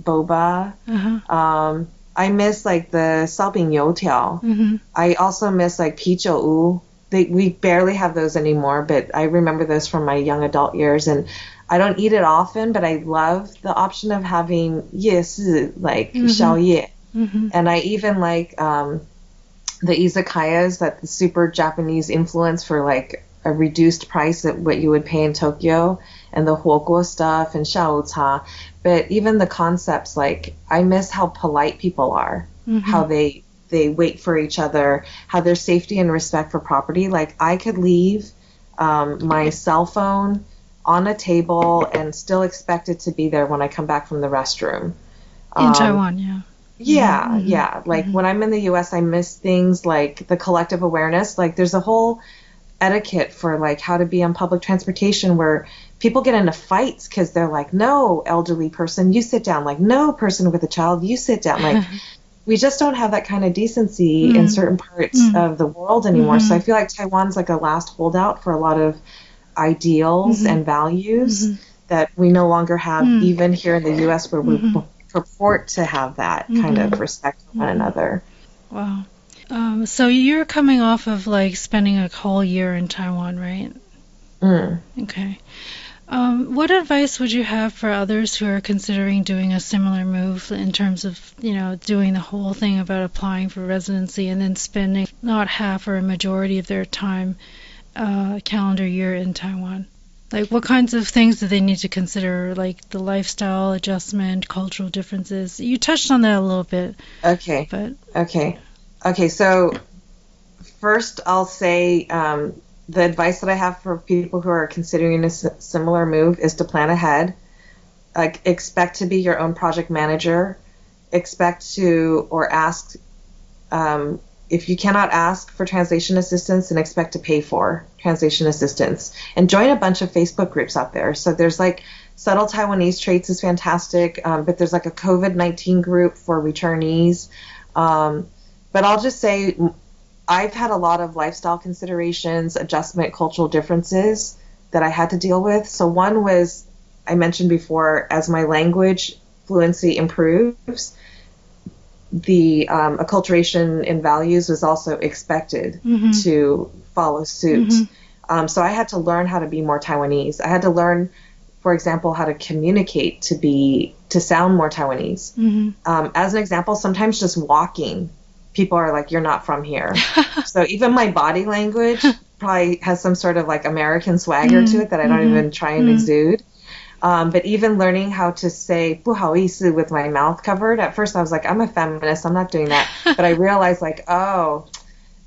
boba. Uh-huh. Um, I miss like the shaobing youtiao. Mm-hmm. I also miss like pijiu. They, we barely have those anymore, but I remember those from my young adult years. And I don't eat it often, but I love the option of having yes, like mm-hmm. Mm-hmm. And I even like um, the izakayas that the super Japanese influence for like a reduced price at what you would pay in Tokyo and the huoguo stuff and xiaoca. But even the concepts like I miss how polite people are, mm-hmm. how they they wait for each other, how there's safety and respect for property. Like I could leave um, my cell phone on a table and still expect it to be there when I come back from the restroom. In um, Taiwan, yeah. Yeah, mm-hmm. yeah. Like mm-hmm. when I'm in the US, I miss things like the collective awareness. Like there's a whole etiquette for like how to be on public transportation where people get into fights because they're like, no, elderly person, you sit down. Like, no, person with a child, you sit down. Like, we just don't have that kind of decency mm. in certain parts mm. of the world anymore. Mm-hmm. So I feel like Taiwan's like a last holdout for a lot of ideals mm-hmm. and values mm-hmm. that we no longer have, mm. even here in the U.S., where we mm-hmm. purport to have that kind of mm-hmm. respect for one another. Wow. Um, so you're coming off of like spending a whole year in Taiwan, right? Mm. Okay. Um, what advice would you have for others who are considering doing a similar move in terms of, you know, doing the whole thing about applying for residency and then spending not half or a majority of their time, uh, calendar year in Taiwan? Like, what kinds of things do they need to consider, like the lifestyle adjustment, cultural differences? You touched on that a little bit. Okay. But okay, okay. So first, I'll say um, the advice that I have for people who are considering a similar move is to plan ahead. Like, expect to be your own project manager. Expect to or ask um, if you cannot ask for translation assistance, and expect to pay for translation assistance. And join a bunch of Facebook groups out there. So there's like subtle Taiwanese traits is fantastic, um, but there's like a COVID 19 group for returnees. Um, but I'll just say I've had a lot of lifestyle considerations, adjustment, cultural differences that I had to deal with. So one was I mentioned before, as my language fluency improves, the um, acculturation in values was also expected mm-hmm. to follow suit. Mm-hmm. Um, so I had to learn how to be more Taiwanese. I had to learn, for example, how to communicate to be to sound more Taiwanese. Mm-hmm. Um, as an example, sometimes just walking people are like, you're not from here. so even my body language probably has some sort of like American swagger mm, to it that I don't mm, even try and mm. exude. Um, but even learning how to say "buhaoisi" with my mouth covered, at first I was like, "I'm a feminist, I'm not doing that." but I realized, like, oh,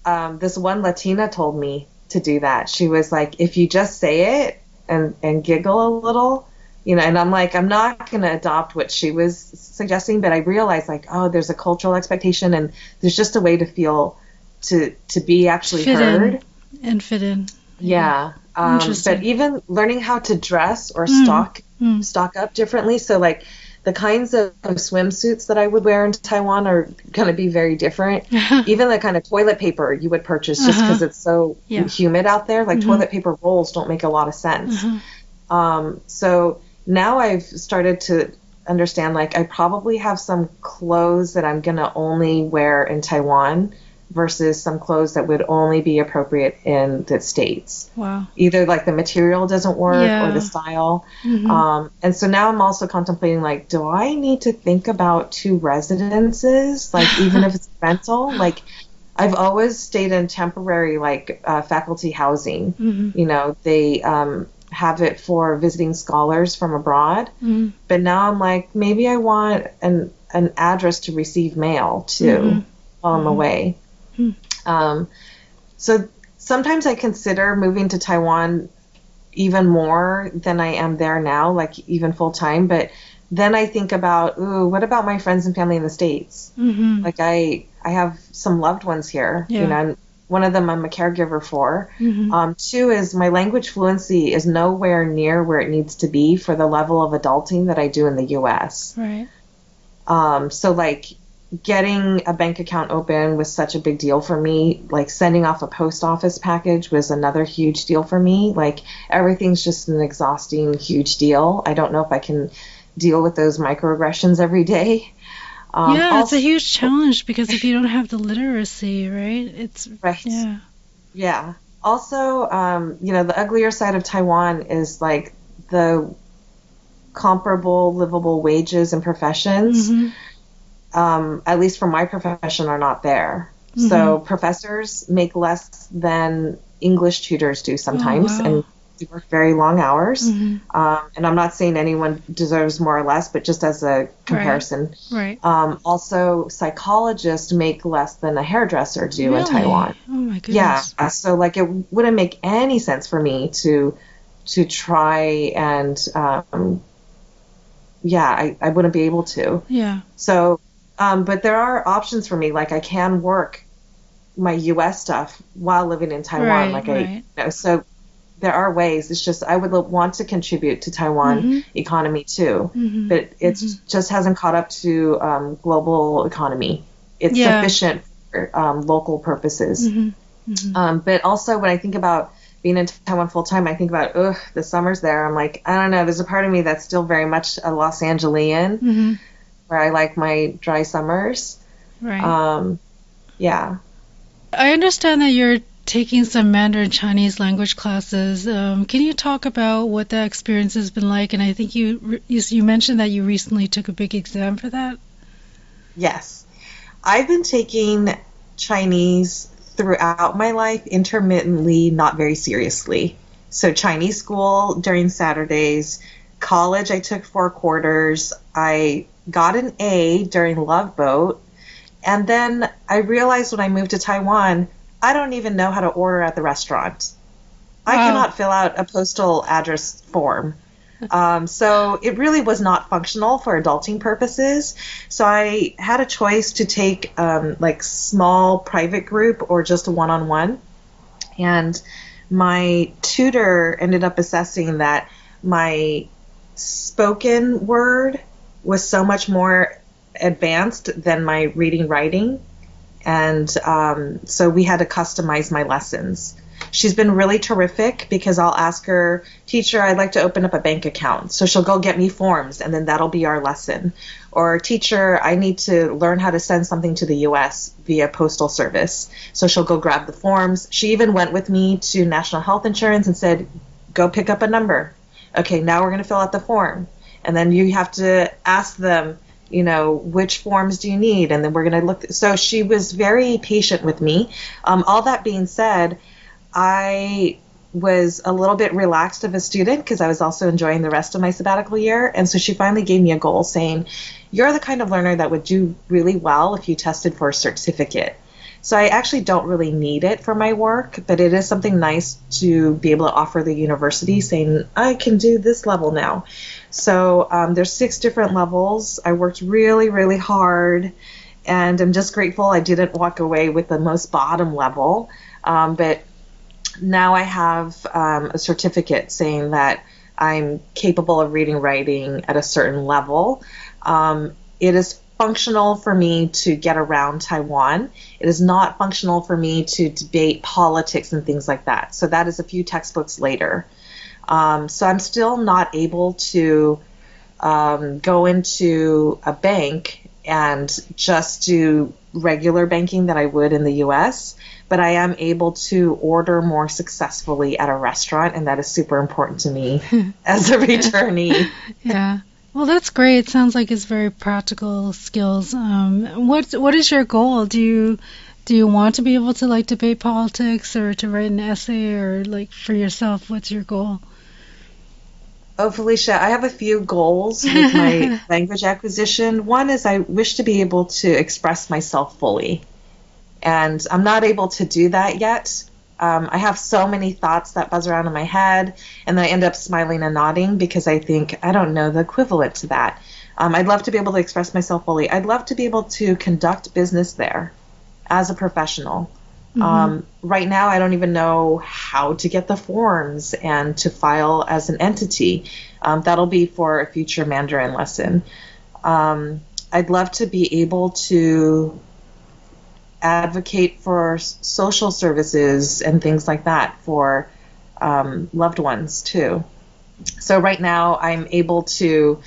um, this one Latina told me to do that. She was like, "If you just say it and and giggle a little, you know, and I'm like, I'm not going to adopt what she was suggesting, but I realized like, oh, there's a cultural expectation and there's just a way to feel to to be actually fit heard and fit in. Yeah. Um, but even learning how to dress or mm. stock mm. stock up differently. So like the kinds of, of, swimsuits that I would wear in Taiwan are going to be very different. Even the kind of toilet paper you would purchase just because uh-huh. it's so yeah. humid out there, like mm-hmm. toilet paper rolls don't make a lot of sense. Uh-huh. Um, so now I've started to understand like I probably have some clothes that I'm going to only wear in Taiwan versus some clothes that would only be appropriate in the states. Wow. Either like the material doesn't work yeah. or the style. Mm-hmm. Um, and so now I'm also contemplating like, do I need to think about two residences? Like even if it's rental, like I've always stayed in temporary like uh, faculty housing. Mm-hmm. You know, they um, have it for visiting scholars from abroad. Mm-hmm. But now I'm like, maybe I want an an address to receive mail too mm-hmm. while I'm mm-hmm. away. Mm-hmm. Um, so sometimes I consider moving to Taiwan even more than I am there now, like even full time. But then I think about, ooh, what about my friends and family in the states? Mm-hmm. Like I, I have some loved ones here, yeah. you know, one of them I'm a caregiver for. Mhm. Um, two is my language fluency is nowhere near where it needs to be for the level of adulting that I do in the US. Right. Um, so like getting a bank account open was such a big deal for me. Like sending off a post office package was another huge deal for me. Like everything's just an exhausting, huge deal. I don't know if I can deal with those microaggressions every day. Um, yeah, also- it's a huge challenge because if you don't have the literacy, right? It's Right. yeah. Yeah. Also, um, you know, the uglier side of Taiwan is like the comparable livable wages and professions, Mhm. um, at least for my profession, are not there. So professors make less than English tutors do sometimes, wow. and they work very long hours. Mhm. Um, and I'm not saying anyone deserves more or less, but just as a comparison. Right. Um, also, psychologists make less than a hairdresser do in Taiwan. Oh my goodness. Yeah, so like it wouldn't make any sense for me to to try and um, yeah, I, I wouldn't be able to. Yeah. So, um, but there are options for me. Like I can work my U.S. stuff while living in Taiwan. Right, like right. I, you know, so there are ways. It's just I would want to contribute to Taiwan Mhm. economy too, Mhm. but it just hasn't caught up to um, global economy. It's Yeah. sufficient for um, local purposes. Mhm. Mhm. Um, but also, when I think about being in Taiwan full time, I think about, ugh, the summer's there. I'm like, I don't know. There's a part of me that's still very much a Los Angelian, Mhm. where I like my dry summers. Right. Um, yeah. I understand that you're taking some Mandarin Chinese language classes. Um, can you talk about what that experience has been like? And I think you you, you mentioned that you recently took a big exam for that. Yes. I've been taking Chinese throughout my life, intermittently, not very seriously. So, Chinese school during Saturdays, college, I took four quarters. I got an A during Love Boat. And then I realized when I moved to Taiwan, I don't even know how to order at the restaurant. I cannot fill out a postal address form. Um, so it really was not functional for adulting purposes. So I had a choice to take um, like small private group or just a one-on-one. And my tutor ended up assessing that my spoken word was so much more advanced than my reading writing. And um, so we had to customize my lessons. She's been really terrific because I'll ask her, Teacher, I'd like to open up a bank account. So she'll go get me forms and then that'll be our lesson. Or, Teacher, I need to learn how to send something to the US via postal service. So she'll go grab the forms. She even went with me to National Health Insurance and said, Go pick up a number. Okay, now we're going to fill out the form. And then you have to ask them, you know, which forms do you need? And then we're going to look. So she was very patient with me. Um, all that being said, I was a little bit relaxed of a student because I was also enjoying the rest of my sabbatical year. And so she finally gave me a goal saying, You're the kind of learner that would do really well if you tested for a certificate. So I actually don't really need it for my work, but it is something nice to be able to offer the university saying, I can do this level now. So um, there's six different levels. I worked really, really hard, and I'm just grateful I didn't walk away with the most bottom level. Um, but now I have um, a certificate saying that I'm capable of reading writing at a certain level. Um, it is functional for me to get around Taiwan. It is not functional for me to debate politics and things like that. So that is a few textbooks later. Um, so I'm still not able to um, go into a bank and just do regular banking that I would in the US, but I am able to order more successfully at a restaurant, and that is super important to me as a returnee. Yeah. Well, that's great. It sounds like it's very practical skills. Um, what what is your goal? Do you do you want to be able to like debate politics or to write an essay or like for yourself? What's your goal? Oh, Felicia, I have a few goals with my language acquisition. One is I wish to be able to express myself fully, and I'm not able to do that yet. Um, I have so many thoughts that buzz around in my head, and then I end up smiling and nodding because I think I don't know the equivalent to that. Um, I'd love to be able to express myself fully. I'd love to be able to conduct business there as a professional. Mm-hmm. Um, right now, I don't even know how to get the forms and to file as an entity. Um, that'll be for a future Mandarin lesson. Um, I'd love to be able to advocate for social services and things like that for um, loved ones too. So right now, I'm able to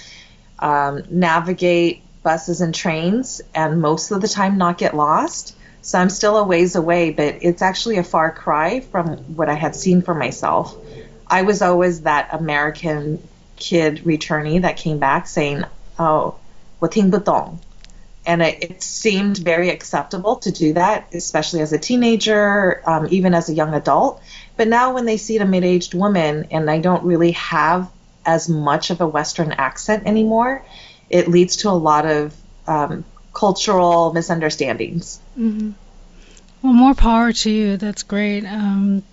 um, navigate buses and trains, and most of the time not get lost. So I'm still a ways away, but it's actually a far cry from what I had seen for myself. I was always that American kid returnee that came back saying, "Oh, 我听不懂." And it, it seemed very acceptable to do that, especially as a teenager, um, even as a young adult. But now, when they see a mid aged woman and I don't really have as much of a Western accent anymore, it leads to a lot of um, cultural misunderstandings. Mm-hmm. Well, more power to you. That's great. Um,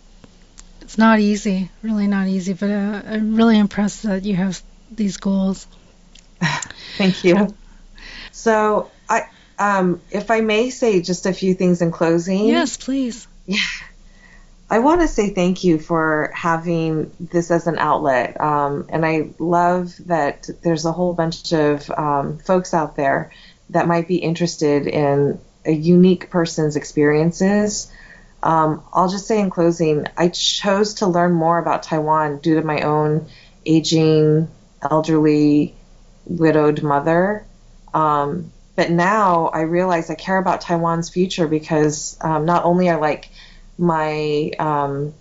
it's not easy, really not easy, but uh, I'm really impressed that you have these goals. Thank you. So, I, um, if I may say just a few things in closing. Yes, please. Yeah. I want to say thank you for having this as an outlet. Um, and I love that there's a whole bunch of um, folks out there that might be interested in a unique person's experiences. Um, I'll just say in closing, I chose to learn more about Taiwan due to my own aging, elderly, widowed mother. Um, but now I realize I care about Taiwan's future because um, not only are like my um,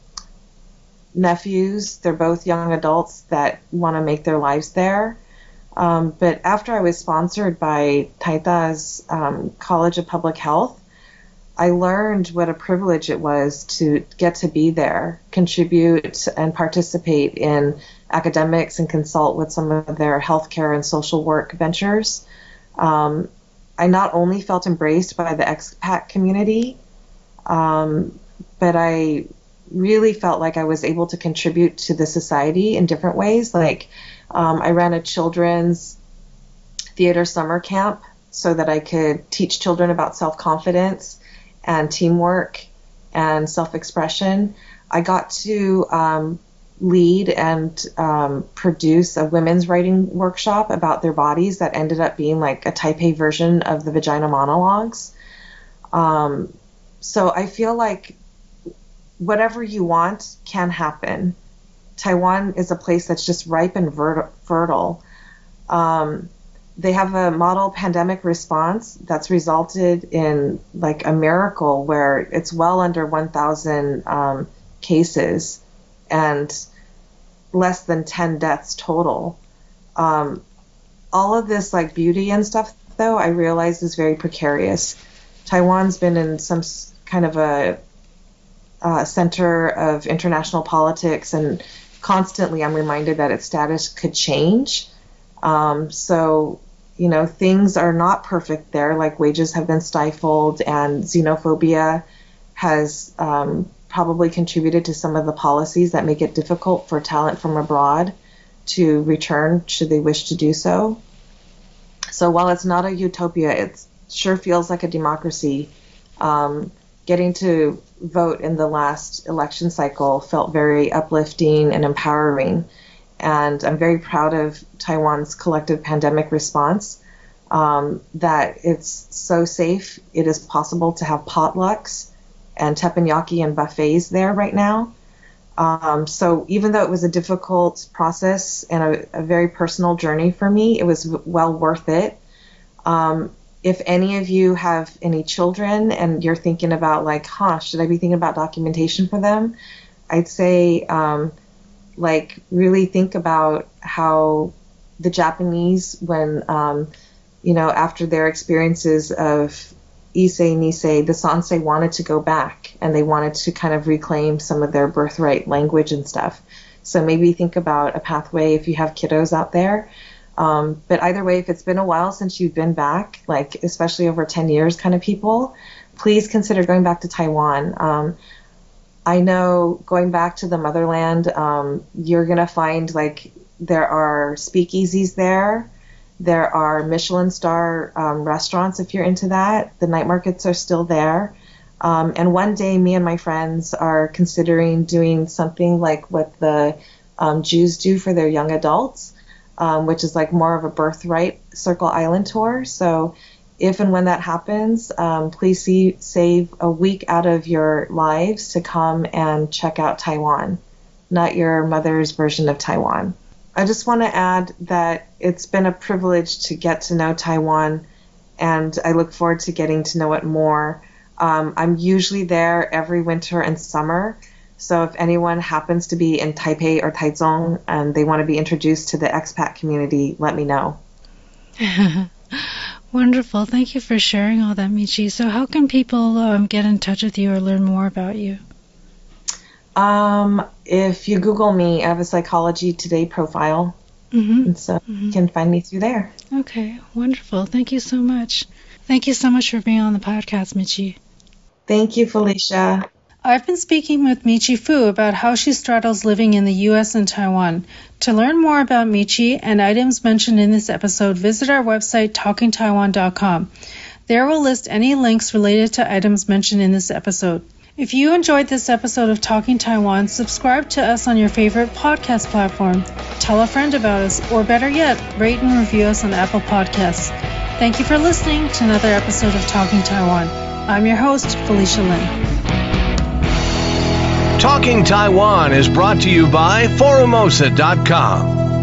nephews. They're both young adults that want to make their lives there. Um, but after I was sponsored by Taida's um, College of Public Health, I learned what a privilege it was to get to be there, contribute, and participate in academics and consult with some of their healthcare and social work ventures. Um, I not only felt embraced by the expat community, um, but I really felt like I was able to contribute to the society in different ways. Like, um, I ran a children's theater summer camp so that I could teach children about self confidence and teamwork and self expression. I got to um, lead and um, produce a women's writing workshop about their bodies that ended up being like a Taipei version of the vagina monologues. Um, so I feel like whatever you want can happen. Taiwan is a place that's just ripe and ver- fertile. Um, they have a model pandemic response that's resulted in like a miracle where it's well under 1,000 um, cases and less than 10 deaths total. Um, all of this like beauty and stuff, though, I realize is very precarious. Taiwan's been in some kind of a uh, center of international politics, and constantly I'm reminded that its status could change. Um, so, you know, things are not perfect there, like wages have been stifled, and xenophobia has um, probably contributed to some of the policies that make it difficult for talent from abroad to return should they wish to do so. So while it's not a utopia, it sure feels like a democracy. Um, getting to vote in the last election cycle felt very uplifting and empowering. And I'm very proud of Taiwan's collective pandemic response. Um, that it's so safe, it is possible to have potlucks and teppanyaki and buffets there right now. Um, so even though it was a difficult process and a, a, very personal journey for me, it was well worth it. Um, if any of you have any children and you're thinking about like, huh, should I be thinking about documentation for them? I'd say, um, like, really think about how the Japanese, when, um, you know, after their experiences of Issei Nisei, the Sansei wanted to go back and they wanted to kind of reclaim some of their birthright language and stuff. So maybe think about a pathway if you have kiddos out there um, but either way, if it's been a while since you've been back, like especially over 10 years kind of people, please consider going back to Taiwan. Um, I know going back to the motherland, um, you're going to find like there are speakeasies there. There are Michelin star um, restaurants if you're into that. The night markets are still there. Um, and one day, me and my friends are considering doing something like what the um, Jews do for their young adults, um, which is like more of a birthright Circle Island tour. So, if and when that happens, um, please see, save a week out of your lives to come and check out Taiwan, not your mother's version of Taiwan. I just want to add that it's been a privilege to get to know Taiwan, and I look forward to getting to know it more. Um, I'm usually there every winter and summer. So if anyone happens to be in Taipei or Taichung and they want to be introduced to the expat community, let me know. Wonderful. Thank you for sharing all that, Michi. So how can people um, get in touch with you or learn more about you? Um, if you Google me, I have a Psychology Today profile. Mm-hmm. And so mm-hmm. you can find me through there. Okay, wonderful. Thank you so much. Thank you so much for being on the podcast, Michi. Thank you, Felicia. I've been speaking with Michi Fu about how she straddles living in the U.S. and Taiwan. To learn more about Michi and items mentioned in this episode, visit our website, talkingtaiwan.com. There we'll list any links related to items mentioned in this episode. If you enjoyed this episode of Talking Taiwan, subscribe to us on your favorite podcast platform. Tell a friend about us, or better yet, rate and review us on Apple Podcasts. Thank you for listening to another episode of Talking Taiwan. I'm your host, Felicia Lin. Talking Taiwan is brought to you by Forumosa.com